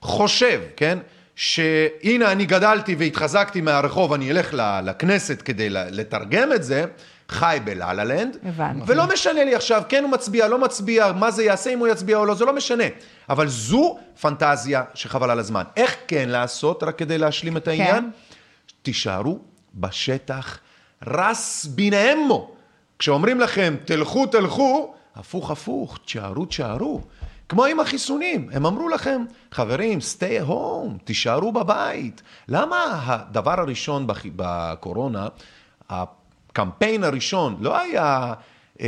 חושב, כן, שהנה אני גדלתי והתחזקתי מהרחוב, אני אלך לכנסת כדי לתרגם את זה, חי בלה-לה לנד. הבנתי. ולא משנה לי עכשיו, כן הוא מצביע, לא מצביע, מה זה יעשה אם הוא יצביע או לא, זה לא משנה. אבל זו פנטזיה שחבל על הזמן. איך כן לעשות, רק כדי להשלים את העניין? כן. תישארו בשטח רס בינאמו. כשאומרים לכם, תלכו, תלכו, הפוך, הפוך, תשארו, תשארו. כמו עם החיסונים, הם אמרו לכם, חברים, stay home, תישארו בבית. למה הדבר הראשון בקורונה, הקמפיין הראשון, לא היה אה,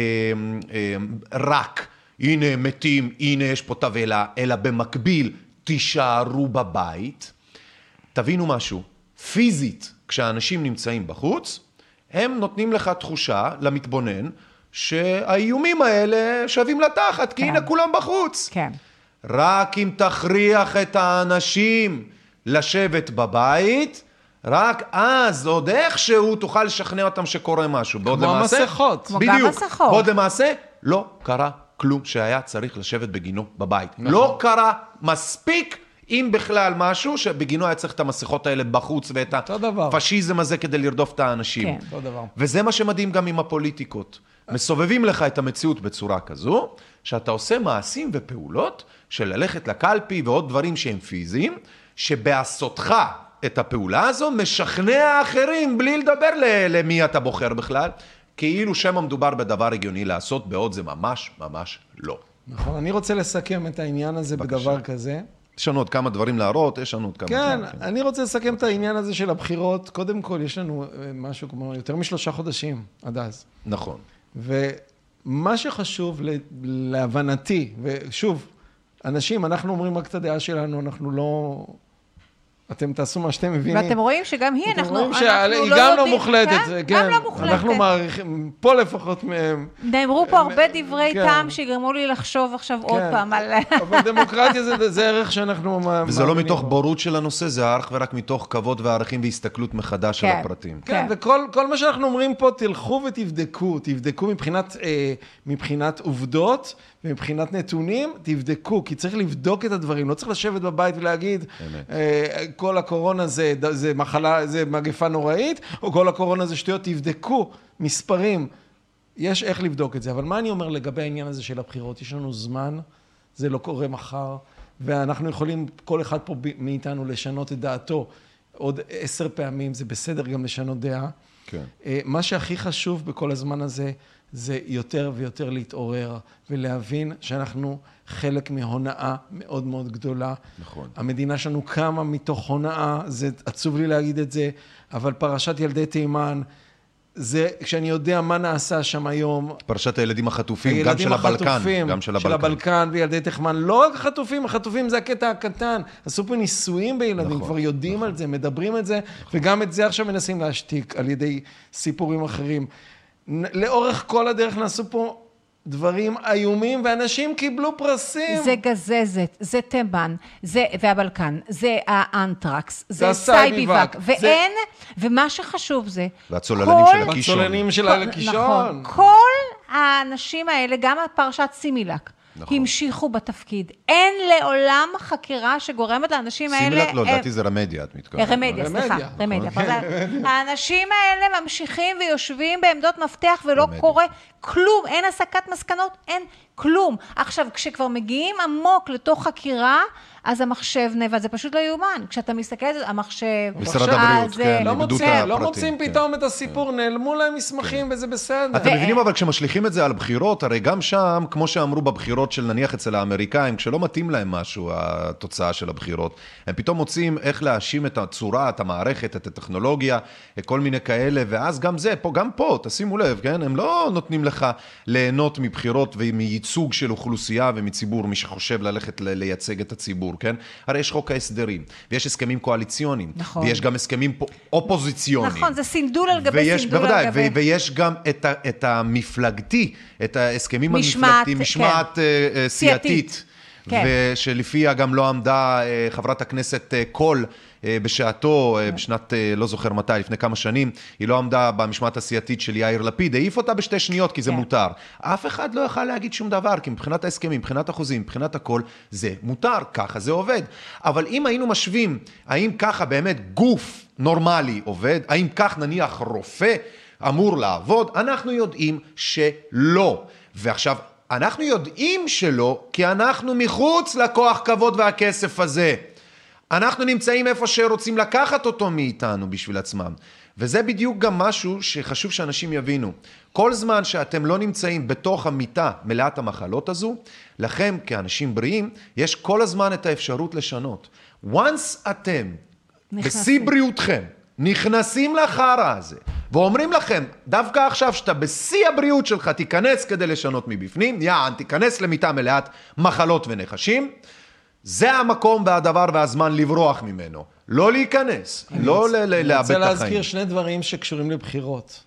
אה, רק, הנה מתים, הנה יש פה תבהלה, אלא במקביל, תישארו בבית. תבינו משהו, פיזית, כשאנשים נמצאים בחוץ, הם נותנים לך תחושה, למתבונן, שהאיומים האלה שווים לתחת, כי כן. הנה כולם בחוץ. כן. רק אם תכריח את האנשים לשבת בבית, רק אז עוד איכשהו תוכל לשכנע אותם שקורה משהו. כמו למעשה, המסכות. כמו בדיוק. גם מסכות. בעוד למעשה, לא קרה כלום שהיה צריך לשבת בגינו בבית. נכון. לא קרה מספיק אם בכלל משהו שבגינו היה צריך את המסכות האלה בחוץ ואת הפשיזם הזה כדי לרדוף את האנשים. כן, אותו דבר. וזה מה שמדהים גם עם הפוליטיקות. מסובבים לך את המציאות בצורה כזו, שאתה עושה מעשים ופעולות של ללכת לקלפי ועוד דברים שהם פיזיים, שבעשותך את הפעולה הזו משכנע אחרים בלי לדבר למי אתה בוחר בכלל, כאילו שמא מדובר בדבר הגיוני לעשות, בעוד זה ממש ממש לא. נכון, אני רוצה לסכם את העניין הזה בבקשה. בדבר כזה. יש לנו עוד כמה דברים להראות, יש לנו עוד כמה כן, דברים. כן, אני רוצה לסכם את העניין הזה של הבחירות. קודם כל, יש לנו אה, משהו כמו יותר משלושה חודשים עד אז. נכון. ומה שחשוב להבנתי, ושוב, אנשים, אנחנו אומרים רק את הדעה שלנו, אנחנו לא אתם תעשו מה שאתם מבינים. ואתם רואים שגם היא, אנחנו, רואים אנחנו שהיא לא גם יודעים, לא מוחלטת, כן? גם כן. לא מוחלטת. אנחנו מעריכים, פה לפחות מהם. נאמרו פה הרבה דברי כן. טעם שיגרמו לי לחשוב עכשיו עוד כן. פעם על... אבל דמוקרטיה זה, זה ערך שאנחנו מא- וזה לא מאמינים מתוך בו. בורות של הנושא, זה אך ורק מתוך כבוד וערכים והסתכלות מחדש על כן. הפרטים. כן, כן. וכל כל מה שאנחנו אומרים פה, תלכו ותבדקו, תבדקו מבחינת, אה, מבחינת עובדות ומבחינת נתונים, תבדקו, כי צריך לבדוק את הדברים, לא צריך לשבת בבית ולהגיד. אה, כל הקורונה זה, זה מחלה, זה מגפה נוראית, או כל הקורונה זה שטויות, תבדקו מספרים. יש איך לבדוק את זה, אבל מה אני אומר לגבי העניין הזה של הבחירות? יש לנו זמן, זה לא קורה מחר, ואנחנו יכולים, כל אחד פה מאיתנו, לשנות את דעתו עוד עשר פעמים, זה בסדר גם לשנות דעה. כן. אה, מה שהכי חשוב בכל הזמן הזה, זה יותר ויותר להתעורר ולהבין שאנחנו חלק מהונאה מאוד מאוד גדולה. נכון. המדינה שלנו קמה מתוך הונאה, זה עצוב לי להגיד את זה, אבל פרשת ילדי תימן, זה, כשאני יודע מה נעשה שם היום, פרשת הילדים החטופים, גם הילדים של הבלקן. החטופים, גם של של הבלקן. הבלקן וילדי תימן, לא רק החטופים, החטופים זה הקטע הקטן. עשו פה ניסויים בילדים, נכון, כבר יודעים על זה, מדברים את זה, וגם את זה עכשיו מנסים להשתיק על ידי סיפורים אחרים. לאורך כל הדרך נעשו פה דברים איומים, ואנשים קיבלו פרסים. זה גזזת, זה תימן, זה, והבלקן, זה האנטרקס, זה הסייביבק, סייביבק, זה- ואין, ומה שחשוב זה, והצוללנים כל- של הקישון. הצוללנים של הקישון. נכון, כל האנשים האלה, גם פרשת סימילק, נכון. המשיכו בתפקיד. אין לעולם חקירה שגורמת לאנשים האלה... שימי לב, לא, לדעתי זה רמדיה, את מתכוונת. רמדיה, רמדיה, סליחה, נכון. רמדיה. אבל האנשים האלה ממשיכים ויושבים בעמדות מפתח ולא רמדיה. קורה כלום, אין הסקת מסקנות, אין כלום. עכשיו, כשכבר מגיעים עמוק לתוך חקירה, אז המחשב נאבד, זה פשוט לא יאומן. כשאתה מסתכל על זה, המחשב... משרד הבריאות, זה- כן, לא איבדו את מוצאים, לא הפרטים, מוצאים כן. פתאום את הסיפור, נעלמו להם מסמכים וזה בסדר. אתם מבינים אבל כשמשליכים את זה על בחירות, הרי גם שם, כמו שאמרו בבחירות של נניח אצל האמריקאים, כשלא מתאים להם משהו, התוצאה של הבחירות, הם פתאום מוצאים איך להאשים את הצורה, את המערכת, את הטכנולוגיה, כל מיני כאלה, ואז גם זה, פה, גם פה, תשימו לב, כן? הם לא נותנים לך ליהנות מבחירות ומייצוג של אוכלוסייה ומציבור, מי שחושב ללכת ל- לייצג את הציבור, כן? הרי יש חוק ההסדרים, ויש הסכמים קואליציוניים, נכון. ויש גם הסכמים אופוזיציוניים. נכון, זה סינדול על גבי ויש, סינדול בוודאי, על גבי... ו- ויש גם את, ה, את המפלגתי, את ההסכמים משמעת, המפלגתיים, כן. משמעת אה, אה, סיעתית. כן. ושלפיה גם לא עמדה אה, חברת הכנסת אה, קול אה, בשעתו, אה, בשנת, לא זוכר מתי, לפני כמה שנים, היא לא עמדה במשמעת הסיעתית של יאיר לפיד, העיף אותה בשתי שניות כי זה כן. מותר. אף אחד לא יכל להגיד שום דבר, כי מבחינת ההסכמים, מבחינת החוזים, מבחינת הכל, זה מותר, ככה זה עובד. אבל אם היינו משווים, האם ככה באמת גוף נורמלי עובד, האם כך נניח רופא אמור לעבוד, אנחנו יודעים שלא. ועכשיו, אנחנו יודעים שלא, כי אנחנו מחוץ לכוח כבוד והכסף הזה. אנחנו נמצאים איפה שרוצים לקחת אותו מאיתנו בשביל עצמם. וזה בדיוק גם משהו שחשוב שאנשים יבינו. כל זמן שאתם לא נמצאים בתוך המיטה מלאת המחלות הזו, לכם כאנשים בריאים, יש כל הזמן את האפשרות לשנות. once אתם, נכנסים. בשיא בריאותכם, נכנסים לחרא הזה, ואומרים לכם, דווקא עכשיו שאתה בשיא הבריאות שלך, תיכנס כדי לשנות מבפנים, יען, תיכנס למיטה מלאת מחלות ונחשים, זה המקום והדבר והזמן לברוח ממנו. לא להיכנס, לא ל- ל- אני לאבד רוצה את להזכיר החיים. שני דברים שקשורים לבחירות.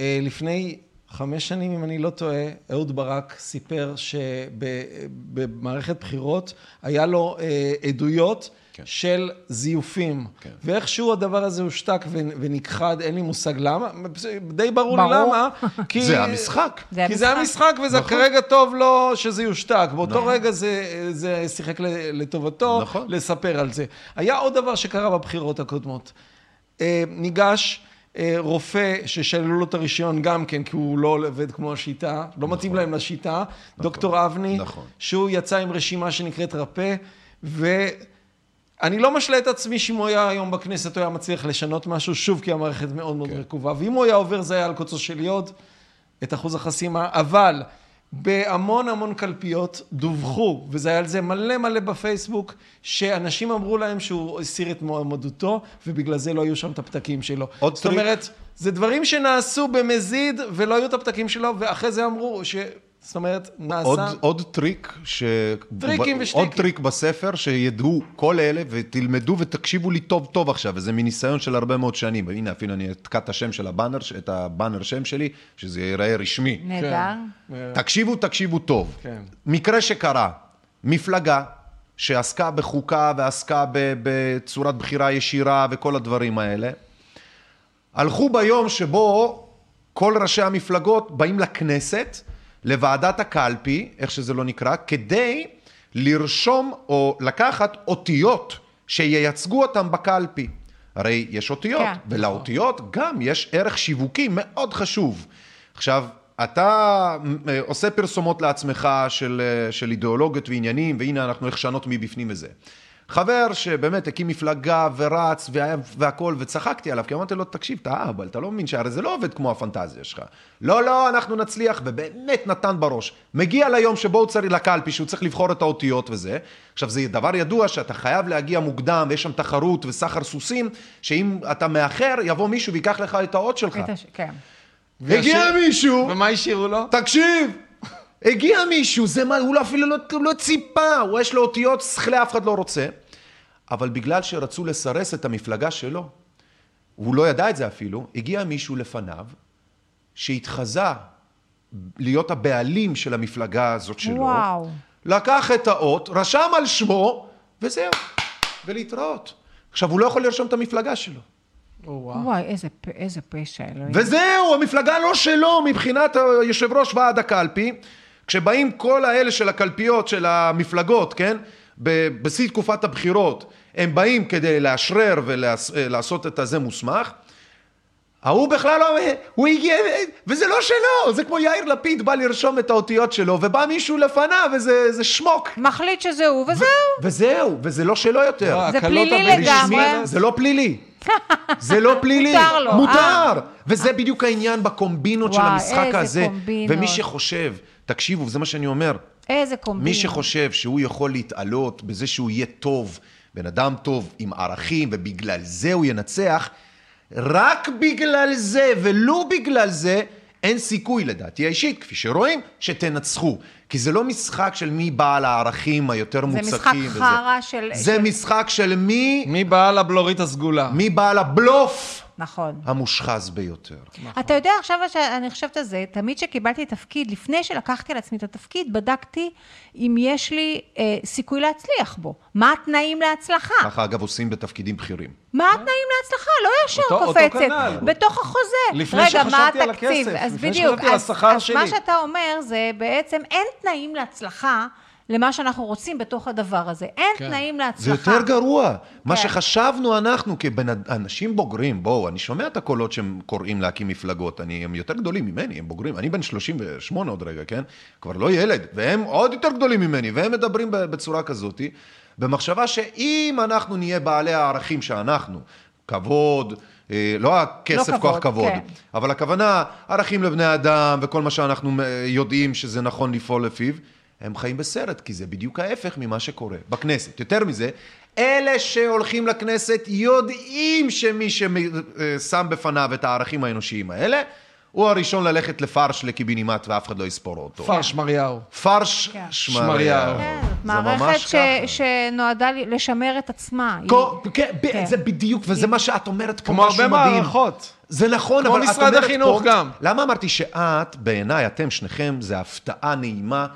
אה, לפני חמש שנים, אם אני לא טועה, אהוד ברק סיפר שבמערכת בחירות היה לו אה, עדויות כן. של זיופים. כן. ואיכשהו הדבר הזה הושתק ו- ונכחד, אין לי מושג למה. די ברור לי ברור. למה. כי... זה המשחק. זה כי זה המשחק. המשחק, וזה נכון. כרגע טוב לו שזה יושתק. באותו נכון. רגע זה, זה שיחק ל- לטובתו, נכון. לספר על זה. היה עוד דבר שקרה בבחירות הקודמות. אה, ניגש אה, רופא ששללו לו את הרישיון גם כן, כי הוא לא עובד כמו השיטה, לא מתאים להם לשיטה, דוקטור אבני, נכון. שהוא יצא עם רשימה שנקראת רפא, ואני לא משלה את עצמי שאם הוא היה היום בכנסת, הוא היה מצליח לשנות משהו, שוב, כי המערכת מאוד מאוד כן. רקובה, ואם הוא היה עובר, זה היה על קוצו של יוד, את אחוז החסימה, אבל בהמון המון קלפיות דווחו, וזה היה על זה מלא מלא בפייסבוק, שאנשים אמרו להם שהוא הסיר את מועמדותו, ובגלל זה לא היו שם את הפתקים שלו. עוד זאת טריק. אומרת, זה דברים שנעשו במזיד, ולא היו את הפתקים שלו, ואחרי זה אמרו ש... זאת אומרת, נעשה... עוד, עוד טריק, ש... טריקים עוד ושטיקים. טריק בספר, שידעו כל אלה, ותלמדו ותקשיבו לי טוב טוב עכשיו, וזה מניסיון של הרבה מאוד שנים. הנה, אפילו אני אתקע את השם של הבאנר, את הבאנר שם שלי, שזה ייראה רשמי. נהדר. כן. תקשיבו, תקשיבו טוב. כן. מקרה שקרה, מפלגה שעסקה בחוקה ועסקה בצורת בחירה ישירה וכל הדברים האלה, הלכו ביום שבו כל ראשי המפלגות באים לכנסת, לוועדת הקלפי, איך שזה לא נקרא, כדי לרשום או לקחת אותיות שייצגו אותם בקלפי. הרי יש אותיות, כן. ולאותיות גם יש ערך שיווקי מאוד חשוב. עכשיו, אתה אה, עושה פרסומות לעצמך של, אה, של אידיאולוגיות ועניינים, והנה אנחנו איך לשנות מבפנים וזה. חבר שבאמת הקים מפלגה ורץ והכל, וצחקתי עליו, כי אמרתי לו, תקשיב, אתה אהבל, אתה לא מבין שהרי זה לא עובד כמו הפנטזיה שלך. לא, לא, אנחנו נצליח, ובאמת נתן בראש. מגיע ליום שבו הוא צריך לקלפי, שהוא צריך לבחור את האותיות וזה. עכשיו, זה דבר ידוע שאתה חייב להגיע מוקדם, ויש שם תחרות וסחר סוסים, שאם אתה מאחר, יבוא מישהו ויקח לך את האות שלך. כן. הגיע מישהו, ומה השאירו לו? תקשיב, הגיע מישהו, זה מה, הוא לא- אפילו לא, לא ציפה, הוא יש לו אותיות שכלי, אף אחד לא רוצה. אבל בגלל שרצו לסרס את המפלגה שלו, הוא לא ידע את זה אפילו, הגיע מישהו לפניו, שהתחזה להיות הבעלים של המפלגה הזאת שלו. וואו. לקח את האות, רשם על שמו, וזהו, ולהתראות. עכשיו, הוא לא יכול לרשום את המפלגה שלו. או, וואו. וואי, איזה איזה פשע, אלוהים. וזהו, המפלגה לא שלו מבחינת יושב ראש ועד הקלפי. כשבאים כל האלה של הקלפיות של המפלגות, כן? בשיא תקופת הבחירות, הם באים כדי לאשרר ולעשות את הזה מוסמך. ההוא בכלל לא, הוא הגיע, וזה לא שלו, זה כמו יאיר לפיד בא לרשום את האותיות שלו, ובא מישהו לפניו, וזה זה שמוק. מחליט שזה הוא, וזהו. וזהו, וזה לא שלו יותר. לא, זה פלילי לגמרי. זה לא פלילי. זה לא פלילי. מותר לו, מותר. אה. וזה בדיוק העניין בקומבינות של וואי, המשחק איזה הזה. קומבינות. ומי שחושב, תקשיבו, זה מה שאני אומר, איזה קומבינה. מי שחושב שהוא יכול להתעלות בזה שהוא יהיה טוב, בן אדם טוב עם ערכים, ובגלל זה הוא ינצח, רק בגלל זה, ולו בגלל זה, אין סיכוי לדעתי האישית, כפי שרואים, שתנצחו. כי זה לא משחק של מי בעל הערכים היותר זה מוצקים. משחק וזה. חרא של... זה של- משחק של מי, מי בעל הבלורית הסגולה? מי בעל הבלוף נכון. המושחז ביותר. אתה יודע, עכשיו שאני חושבת על זה, תמיד כשקיבלתי תפקיד, לפני שלקחתי על עצמי את התפקיד, בדקתי אם יש לי אה, סיכוי להצליח בו. מה התנאים להצלחה? ככה אגב עושים בתפקידים בכירים. מה התנאים להצלחה? לא ישר אותו- אותו קופצת. כנ"ל. בתוך החוזה. לפני רגע, שחשבתי מה על התקציב? הכסף, אז לפני בדיוק. שחשבתי על אז- השכר אז שלי. מה שאתה אומר זה בעצם אין תנאים להצלחה למה שאנחנו רוצים בתוך הדבר הזה. אין כן. תנאים זה להצלחה. יותר גרוע. מה כן. שחשבנו אנחנו כאנשים בוגרים, בואו, אני שומע את הקולות שהם קוראים להקים מפלגות, אני, הם יותר גדולים ממני, הם בוגרים. אני בן 38 עוד רגע, כן? כבר לא ילד, והם עוד יותר גדולים ממני, והם מדברים בצורה כזאת, במחשבה שאם אנחנו נהיה בעלי הערכים שאנחנו, כבוד, אה, לא הכסף לא כוח כבוד, כבוד, כן. אבל הכוונה, ערכים לבני אדם וכל מה שאנחנו אה, יודעים שזה נכון לפעול לפיו, הם חיים בסרט, כי זה בדיוק ההפך ממה שקורה בכנסת. יותר מזה, אלה שהולכים לכנסת יודעים שמי ששם בפניו את הערכים האנושיים האלה, הוא הראשון ללכת לפרש לקיבינימט ואף אחד לא יספור אותו. פר שמריהו. פרש כן. שמריהו. כן, מערכת ש-. שנועדה לשמר את עצמה. היא- כן, כן. זה בדיוק, וזה מה שאת אומרת פה, כמו משהו הרבה מדהים. מערכות. זה נכון, כמו אבל את משרד אומרת החינוך פה, גם. למה אמרתי שאת, בעיניי, אתם שניכם, זה הפתעה נעימה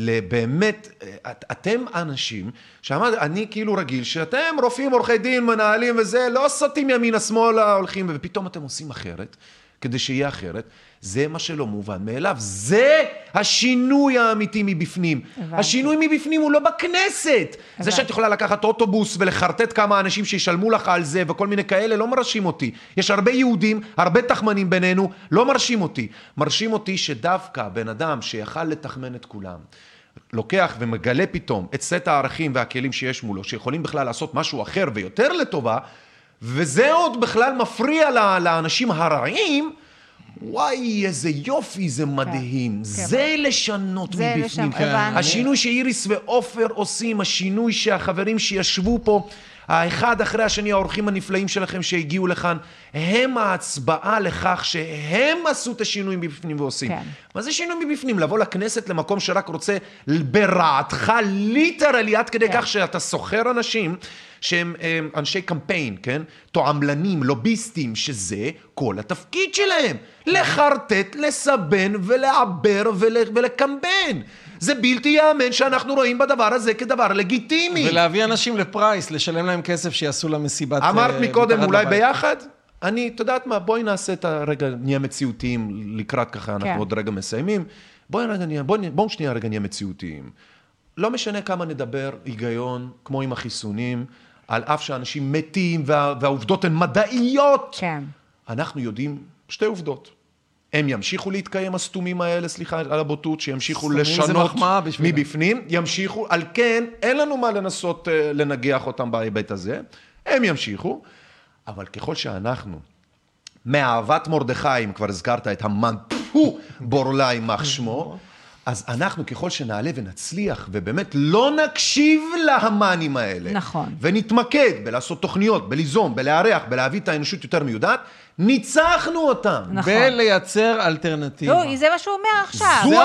לבאמת, את, אתם אנשים, שאמרת, אני כאילו רגיל, שאתם רופאים, עורכי דין, מנהלים וזה, לא סוטים ימינה שמאלה הולכים, ופתאום אתם עושים אחרת, כדי שיהיה אחרת. זה מה שלא מובן מאליו, זה השינוי האמיתי מבפנים. הבנתי. השינוי מבפנים הוא לא בכנסת. זה הבנתי. שאת יכולה לקחת אוטובוס ולחרטט כמה אנשים שישלמו לך על זה וכל מיני כאלה, לא מרשים אותי. יש הרבה יהודים, הרבה תחמנים בינינו, לא מרשים אותי. מרשים אותי שדווקא בן אדם שיכל לתחמן את כולם, לוקח ומגלה פתאום את סט הערכים והכלים שיש מולו, שיכולים בכלל לעשות משהו אחר ויותר לטובה, וזה עוד בכלל מפריע לאנשים הרעים, וואי, איזה יופי, זה מדהים. זה לשנות זה מבפנים. לשם- הבנתי. השינוי שאיריס ועופר עושים, השינוי שהחברים שישבו פה, האחד אחרי השני, האורחים הנפלאים שלכם שהגיעו לכאן, הם ההצבעה לכך שהם עשו את השינוי מבפנים ועושים. כן. מה זה שינוי מבפנים? לבוא לכנסת למקום שרק רוצה ברעתך, ליטרלי, עד כדי כן. כך שאתה סוחר אנשים שהם הם, אנשי קמפיין, כן? תועמלנים, לוביסטים, שזה כל התפקיד שלהם. לחרטט, לסבן ולעבר ול, ולקמבן. זה בלתי ייאמן שאנחנו רואים בדבר הזה כדבר לגיטימי. ולהביא אנשים לפרייס, לשלם להם כסף שיעשו לה מסיבת... אמרת אה, מקודם, מתחת אולי לבית. ביחד? אני, את יודעת מה, בואי נעשה את הרגע, נהיה מציאותיים לקראת ככה, אנחנו כן. עוד רגע מסיימים. בואי רגע נהיה, בואי, בואו שנייה רגע נהיה מציאותיים. לא משנה כמה נדבר היגיון, כמו עם החיסונים, על אף שאנשים מתים וה, והעובדות הן מדעיות. כן. אנחנו יודעים שתי עובדות. הם ימשיכו להתקיים, הסתומים האלה, סליחה על הבוטות, שימשיכו לשנות. מבפנים, ימשיכו, על כן, אין לנו מה לנסות אה, לנגח אותם בהיבט הזה, הם ימשיכו, אבל ככל שאנחנו, מאהבת מרדכי, אם כבר הזכרת את המן, פו, בורלה יימח שמו, אז אנחנו, ככל שנעלה ונצליח, ובאמת לא נקשיב להמנים האלה, נכון. ונתמקד בלעשות תוכניות, בליזום, בלארח, בלהביא את האנושות יותר מיודעת, ניצחנו אותם. נכון. בלייצר אלטרנטיבה. לא, זה מה שהוא אומר עכשיו. זו.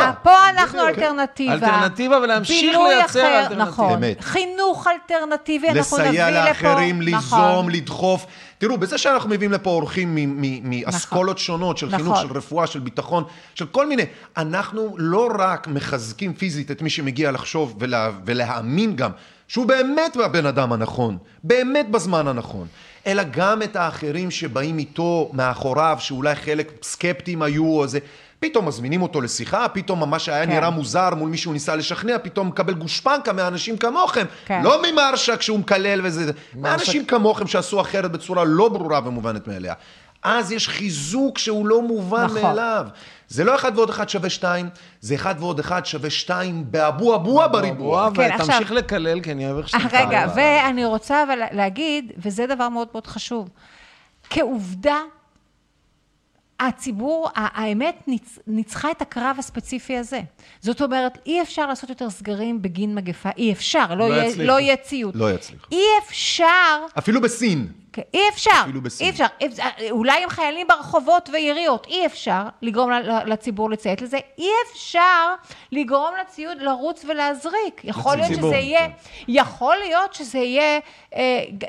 אה, פה אנחנו בדיוק. אלטרנטיבה. אלטרנטיבה ולהמשיך לייצר אחר, אלטרנטיבה. נכון. אמת. חינוך אלטרנטיבי, אנחנו נביא לסייע לפה. לאחרים, נכון. ליזום, לדחוף. תראו, בזה שאנחנו מביאים לפה אורחים מ- מ- מאסכולות שונות, של חינוך, נכון. של רפואה, של ביטחון, של כל מיני, אנחנו לא רק מחזקים פיזית את מי שמגיע לחשוב ולה, ולהאמין גם שהוא באמת הבן אדם הנכון, באמת בזמן הנכון, אלא גם את האחרים שבאים איתו מאחוריו, שאולי חלק סקפטיים היו או זה. פתאום מזמינים אותו לשיחה, פתאום מה שהיה כן. נראה מוזר מול מי שהוא ניסה לשכנע, פתאום מקבל גושפנקה מאנשים כמוכם. כן. לא ממרשק שהוא מקלל וזה, מאנשים כמוכם שעשו אחרת בצורה לא ברורה ומובנת מאליה. אז יש חיזוק שהוא לא מובן נכון. מאליו. זה לא אחד ועוד אחד שווה שתיים, זה אחד ועוד אחד שווה שתיים באבו אבוה בריבוע. בריבוע, כן, ותמשיך עכשיו- לקלל, כי אני אוהב איך שאתה... אה, רגע, ואני רוצה אבל להגיד, וזה דבר מאוד מאוד חשוב, כעובדה, הציבור, האמת ניצ, ניצחה את הקרב הספציפי הזה. זאת אומרת, אי אפשר לעשות יותר סגרים בגין מגפה, אי אפשר, לא, לא יהיה. לא יהיה ציות. לא יצליחו. אי אפשר אפילו בסין. כן, אי אפשר, אפילו בסין. אי אפשר, אי- אולי עם חיילים ברחובות ויריות, אי אפשר לגרום לציבור לציית לזה, אי אפשר לגרום לציוד לרוץ ולהזריק. יכול להיות שזה יהיה, כן. יכול להיות שזה יהיה, אה,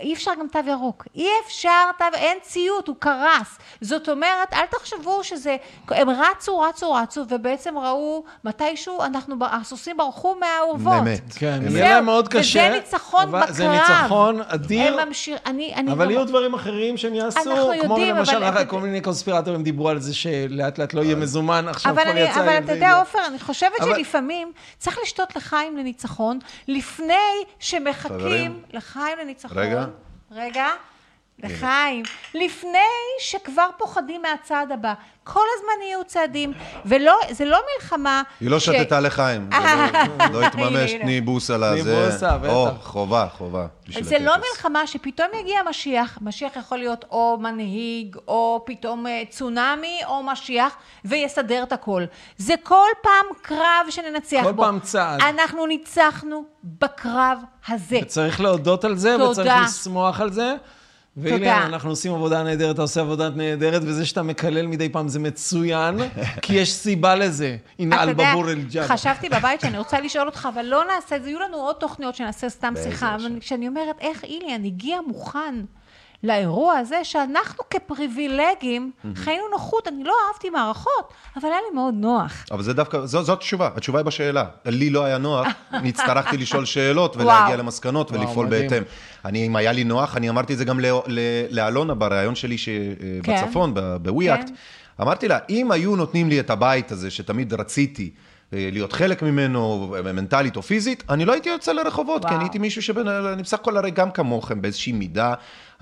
אי אפשר גם תו ירוק, אי אפשר תו, אין ציות, הוא קרס. זאת אומרת, אל תחשבו שזה, הם רצו, רצו, רצו, ובעצם ראו מתישהו, אנחנו, ב- הסוסים ברחו מהאורוות. באמת. כן. יהיה להם מאוד וזה קשה. ניצחון אבל בקרב. זה ניצחון אדיר. הם ממשיך, אני, אני יהיו דברים אחרים שהם יעשו, כמו יודעים, למשל, כל מיני קונספירטורים דיברו על זה שלאט לאט לא יהיה מזומן, עכשיו אני, יצא... אבל אתה יודע. עופר, אני חושבת אבל- שלפעמים צריך לשתות לחיים לניצחון, לפני שמחכים חברים. לחיים לניצחון. רגע. רגע. לחיים. לפני שכבר פוחדים מהצעד הבא. כל הזמן יהיו צעדים, וזה לא מלחמה... היא לא שתתה לחיים, זה לא- לא התממש. תני בוס על תני הזה. בוסה, בטח. או, חובה, חובה. זה לא. מלחמה שפתאום יגיע משיח, משיח יכול להיות או מנהיג, או פתאום אה, צונאמי, או משיח, ויסדר את הכל. זה כל פעם קרב שננצח כל בו. פעם צעד. אנחנו ניצחנו בקרב הזה. וצריך להודות על זה. וצריך לשמוח על זה. ואילן, תודה. אנחנו עושים עבודה נהדרת, אתה עושה עבודה נהדרת, וזה שאתה מקלל מדי פעם זה מצוין, כי יש סיבה לזה. הנה אתה יודע, אל-בבור אל-ג'אבה. חשבתי בבית שאני רוצה לשאול אותך, אבל לא נעשה את זה, יהיו לנו עוד תוכניות שנעשה סתם שיחה. אבל כשאני אומרת, איך איליאן הגיע מוכן לאירוע הזה, שאנחנו כפריבילגים חיינו נוחות, אני לא אהבתי מערכות, אבל היה לי מאוד נוח. אבל זה דווקא, זו, זאת התשובה, התשובה היא בשאלה. לי לא היה נוח, הצטרכתי לשאול שאלות ולהגיע וואו. למסקנות וואו, ולפעול מדהים. בהתאם. אני, אם היה לי נוח, אני אמרתי את זה גם ל- ל- לאלונה בריאיון שלי ש- כן. בצפון, בוויאקט. כן. אמרתי לה, אם היו נותנים לי את הבית הזה, שתמיד רציתי אה, להיות חלק ממנו, אה, מנטלית או פיזית, אני לא הייתי יוצא לרחובות, כי וואו. אני הייתי מישהו שבין, אני בסך הכל הרי גם כמוכם באיזושהי מידה.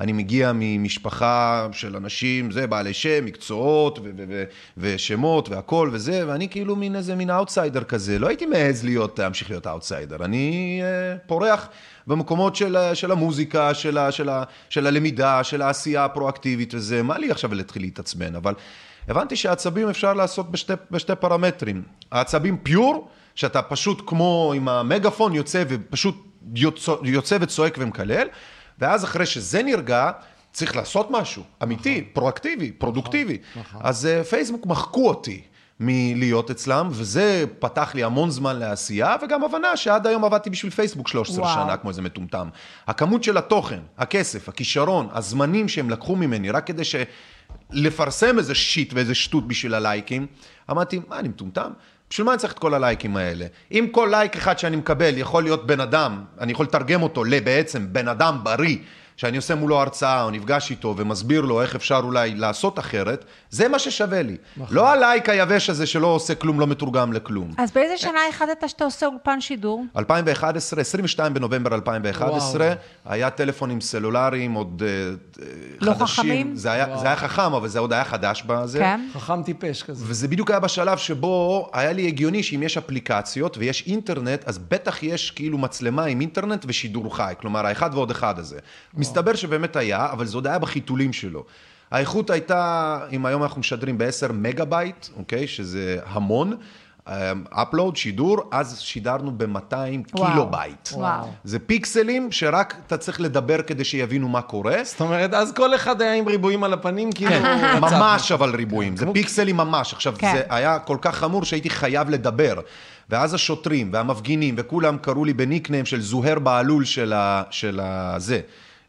אני מגיע ממשפחה של אנשים, זה, בעלי שם, מקצועות ו- ו- ו- ושמות והכל וזה, ואני כאילו מין איזה מין אאוטסיידר כזה. לא הייתי מעז להיות, להמשיך להיות אאוטסיידר. אני אה, פורח במקומות של, של המוזיקה, של, ה- של, ה- של הלמידה, של העשייה הפרואקטיבית וזה. מה לי עכשיו להתחיל להתעצבן? אבל הבנתי שעצבים אפשר לעשות בשתי, בשתי פרמטרים. העצבים פיור, שאתה פשוט כמו עם המגפון יוצא ופשוט יוצא, יוצא וצועק ומקלל, ואז אחרי שזה נרגע, צריך לעשות משהו, אמיתי, פרואקטיבי, פרודוקטיבי. אז אה, פייסבוק מחקו אותי. מלהיות אצלם, וזה פתח לי המון זמן לעשייה, וגם הבנה שעד היום עבדתי בשביל פייסבוק 13 וואו. שנה, כמו איזה מטומטם. הכמות של התוכן, הכסף, הכישרון, הזמנים שהם לקחו ממני, רק כדי ש... לפרסם איזה שיט ואיזה שטות בשביל הלייקים, אמרתי, מה, אני מטומטם? בשביל מה אני צריך את כל הלייקים האלה? אם כל לייק אחד שאני מקבל יכול להיות בן אדם, אני יכול לתרגם אותו לבעצם בן אדם בריא, שאני עושה מולו הרצאה או נפגש איתו ומסביר לו איך אפשר אולי לעשות אחרת, זה מה ששווה לי. לא הלייק היבש הזה שלא עושה כלום, לא מתורגם לכלום. אז באיזה שנה החלטת שאתה עושה אולפן שידור? 2011, 22 בנובמבר 2011, וואו. היה טלפונים סלולריים עוד אה, לא חדשים. חכמים? זה היה, זה היה חכם, אבל זה עוד היה חדש בזה. כן. חכם טיפש כזה. וזה בדיוק היה בשלב שבו היה לי הגיוני שאם יש אפליקציות ויש אינטרנט, אז בטח יש כאילו מצלמה עם אינטרנט ושידור חי, כלומר האחד ועוד אחד הזה. מסתבר שבאמת היה, אבל זה עוד היה בחיתולים שלו. האיכות הייתה, אם היום אנחנו משדרים ב-10 מגה בייט, אוקיי? שזה המון. upload, שידור, אז שידרנו ב-200 וואו. קילו בייט. וואו. זה פיקסלים שרק אתה צריך לדבר כדי שיבינו מה קורה. זאת אומרת, אז כל אחד היה עם ריבועים על הפנים, כאילו... כן. ממש אבל ריבועים, זה פיקסלים ממש. עכשיו, כן. זה היה כל כך חמור שהייתי חייב לדבר. ואז השוטרים והמפגינים וכולם קראו לי ב nickname של זוהר בהלול של ה...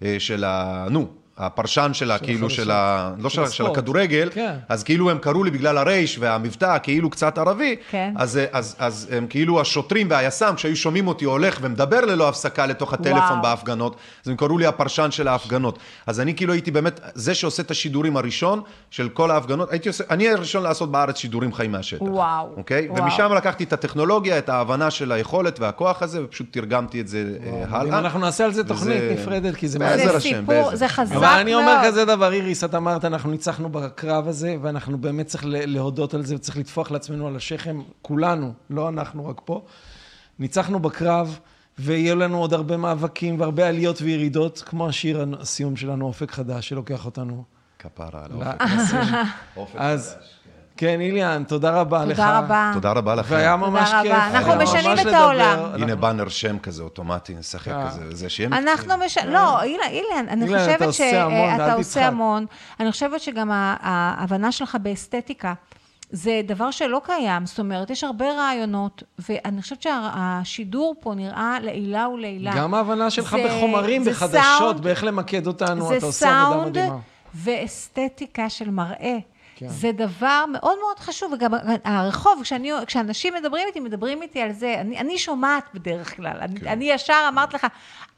של ה... זה, אה, של ה... נו. הפרשן של ה... כאילו של ה... לא של, של. הכדורגל, כן. אז כאילו הם קראו לי בגלל הרייש והמבטא כאילו קצת ערבי, כן. אז, אז, אז הם כאילו השוטרים והיס"מ, כשהיו שומעים אותי הולך ומדבר ללא הפסקה לתוך הטלפון וואו. בהפגנות, אז הם קראו לי הפרשן של ההפגנות. אז אני כאילו הייתי באמת זה שעושה את השידורים הראשון של כל ההפגנות, הייתי עושה, אני הראשון לעשות בארץ שידורים חיים מהשטח. וואו, אוקיי? וואו. ומשם לקחתי את הטכנולוגיה, את ההבנה של היכולת והכוח הזה, ופשוט תרגמתי את זה אה, אם הלאה. אנחנו נעשה על זה תוכנית וזה- נפרדת, כי זה... בעזר זה השם, בעזר זה השם. אבל אני אומר כזה דבר, איריס, את אמרת, אנחנו ניצחנו בקרב הזה, ואנחנו באמת צריך להודות על זה, וצריך לטפוח לעצמנו על השכם, כולנו, לא אנחנו רק פה. ניצחנו בקרב, ויהיו לנו עוד הרבה מאבקים והרבה עליות וירידות, כמו השיר הסיום שלנו, אופק חדש, שלוקח אותנו כפרה על. אופק אז, חדש, כן, איליאן, תודה רבה לך. תודה רבה. תודה רבה לכם. והיה ממש רבה. כיף. אנחנו משנים את. העולם. הנה באנר שם כזה אוטומטי, נשחק אה. כזה, זה שיהיה אנחנו מש... לא, אילן, אילן, אני אילן, אתה חושבת עושה המון, אל שאתה עושה תצחק. המון. אני חושבת שגם ה- ההבנה שלך באסתטיקה, זה דבר שלא קיים. זאת אומרת, יש הרבה רעיונות, ואני חושבת שהשידור פה נראה לעילה ולעילה. גם ההבנה שלך זה- בחומרים, זה בחדשות, סאונד- באיך למקד אותנו, אתה זה עושה עבודה סאונד מדהימה. ואסתטיקה של מראה. כן. זה דבר מאוד מאוד חשוב, וגם הרחוב, כשאני, כשאנשים מדברים איתי, מדברים איתי על זה, אני, אני שומעת בדרך כלל, אני, כן. אני ישר אמרת לך,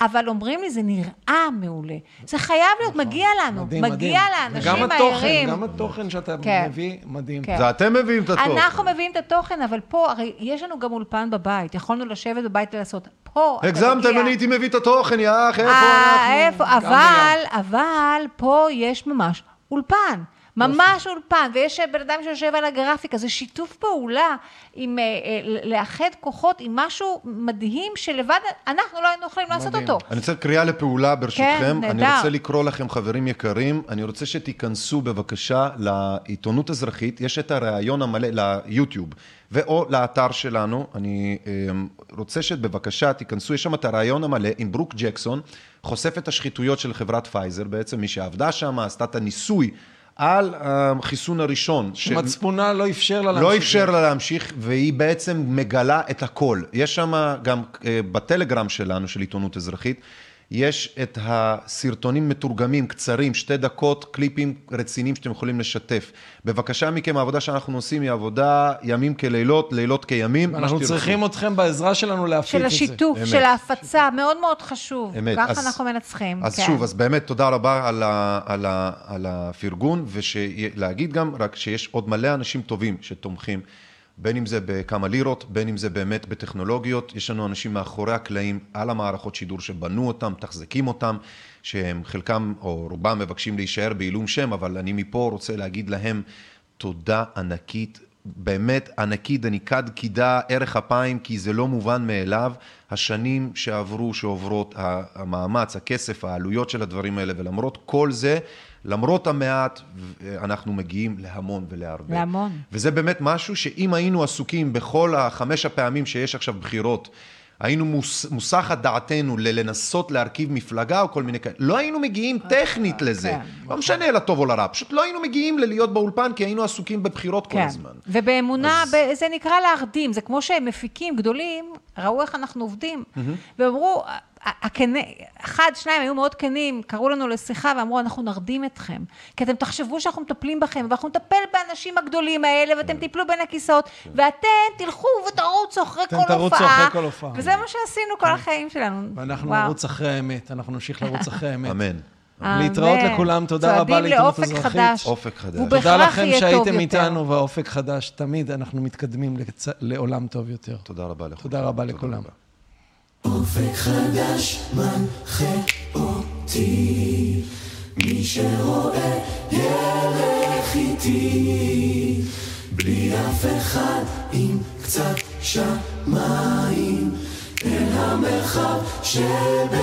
אבל אומרים לי, זה נראה מעולה. זה חייב להיות, מגיע לנו, נכון. מדהים, מגיע מדהים. לאנשים הערים. גם התוכן שאתה כן. מביא, מדהים. כן. זה אתם מביאים את התוכן. אנחנו מביאים את התוכן, אבל פה, הרי יש לנו גם אולפן בבית, יכולנו לשבת בבית ולעשות. פה אתה הגזמתם, מגיע- אני הייתי מביא את התוכן, יא אח, איפה אה, אנחנו? איפה? אבל, אבל, פה יש ממש אולפן. ממש אולפן, ויש בן אדם שיושב על הגרפיקה, זה שיתוף פעולה עם, אה, אה, לאחד כוחות עם משהו מדהים שלבד אנחנו לא היינו יכולים לעשות. אותו. אני רוצה קריאה לפעולה ברשותכם. כן, אני נהדר. רוצה לקרוא לכם, חברים יקרים, אני רוצה שתיכנסו בבקשה לעיתונות אזרחית, יש את הריאיון המלא ליוטיוב, ואו לאתר שלנו, אני אמ, רוצה שבבקשה תיכנסו, יש שם את הריאיון המלא עם ברוק ג'קסון, חושף את השחיתויות של חברת פייזר, בעצם מי שעבדה שם, עשתה את הניסוי. על החיסון הראשון. ש- מצפונה לא אפשר לה להמשיך. לא אפשר לה להמשיך, והיא בעצם מגלה את הכל. יש שם גם אה, בטלגרם שלנו, של עיתונות אזרחית, יש את הסרטונים מתורגמים, קצרים, שתי דקות, קליפים רציניים שאתם יכולים לשתף. בבקשה מכם, העבודה שאנחנו עושים היא עבודה ימים כלילות, לילות כימים. אנחנו. צריכים אתכם בעזרה שלנו להפיק של את זה. השיתוף, אמת. של ההפצה, מאוד מאוד חשוב. אמת. ככה אז- אנחנו מנצחים. אז כן. שוב, אז באמת תודה רבה על, ה, על, ה, על הפרגון, ולהגיד גם רק שיש עוד מלא אנשים טובים שתומכים, בין אם זה בכמה לירות, בין אם זה באמת בטכנולוגיות, יש לנו אנשים מאחורי הקלעים על המערכות שידור שבנו אותם, מתחזקים אותם, שהם חלקם או רובם מבקשים להישאר בעילום שם, אבל אני מפה רוצה להגיד להם תודה ענקית. באמת ענקית, עניקת קידה, ערך אפיים, כי זה לא מובן מאליו. השנים שעברו, שעוברות, המאמץ, הכסף, העלויות של הדברים האלה, ולמרות כל זה, למרות המעט, אנחנו מגיעים להמון ולהרבה. להמון. וזה באמת משהו שאם היינו עסוקים בכל החמש הפעמים שיש עכשיו בחירות, היינו מוס, מוסחת דעתנו ללנסות להרכיב מפלגה או כל מיני כאלה, לא היינו מגיעים טכנית לזה. כן, לא משנה לטוב או לרע, פשוט לא היינו מגיעים ללהיות באולפן, כי היינו עסוקים בבחירות כל כן. הזמן. ובאמונה, אז- ב- זה נקרא להרדים, זה כמו שהם מפיקים גדולים, ראו איך אנחנו עובדים, ואמרו, ה- הכנה, אחד, שניים היו מאוד כנים, קראו לנו לשיחה ואמרו, אנחנו נרדים אתכם, כי אתם תחשבו שאנחנו מטפלים בכם, ואנחנו נטפל באנשים הגדולים האלה, ואתם תיפלו בין הכיסאות, ואתם תלכו ותרוצו אחרי אתם כל תרוצו הופעה. אחרי כל הופעה. וזה מה שעשינו כל החיים שלנו. ואנחנו וואו. נרוץ אחרי האמת, אנחנו נמשיך לרוץ אחרי האמת. אמן. להתראות אמן. לכולם, תודה רבה לעיתונות צועדים אזרחית. לאופק חדש. אופק חדש. תודה בהכרח לכם יהיה טוב שהייתם יותר. איתנו, והאופק חדש, תמיד אנחנו מתקדמים לצ- לעולם טוב יותר. תודה רבה לכולם. תודה רבה לכולם. אופק חדש מנחה אותי, מי שרואה ילך איתי, בלי אף אחד עם קצת שמיים, אל המרחב שבליבי.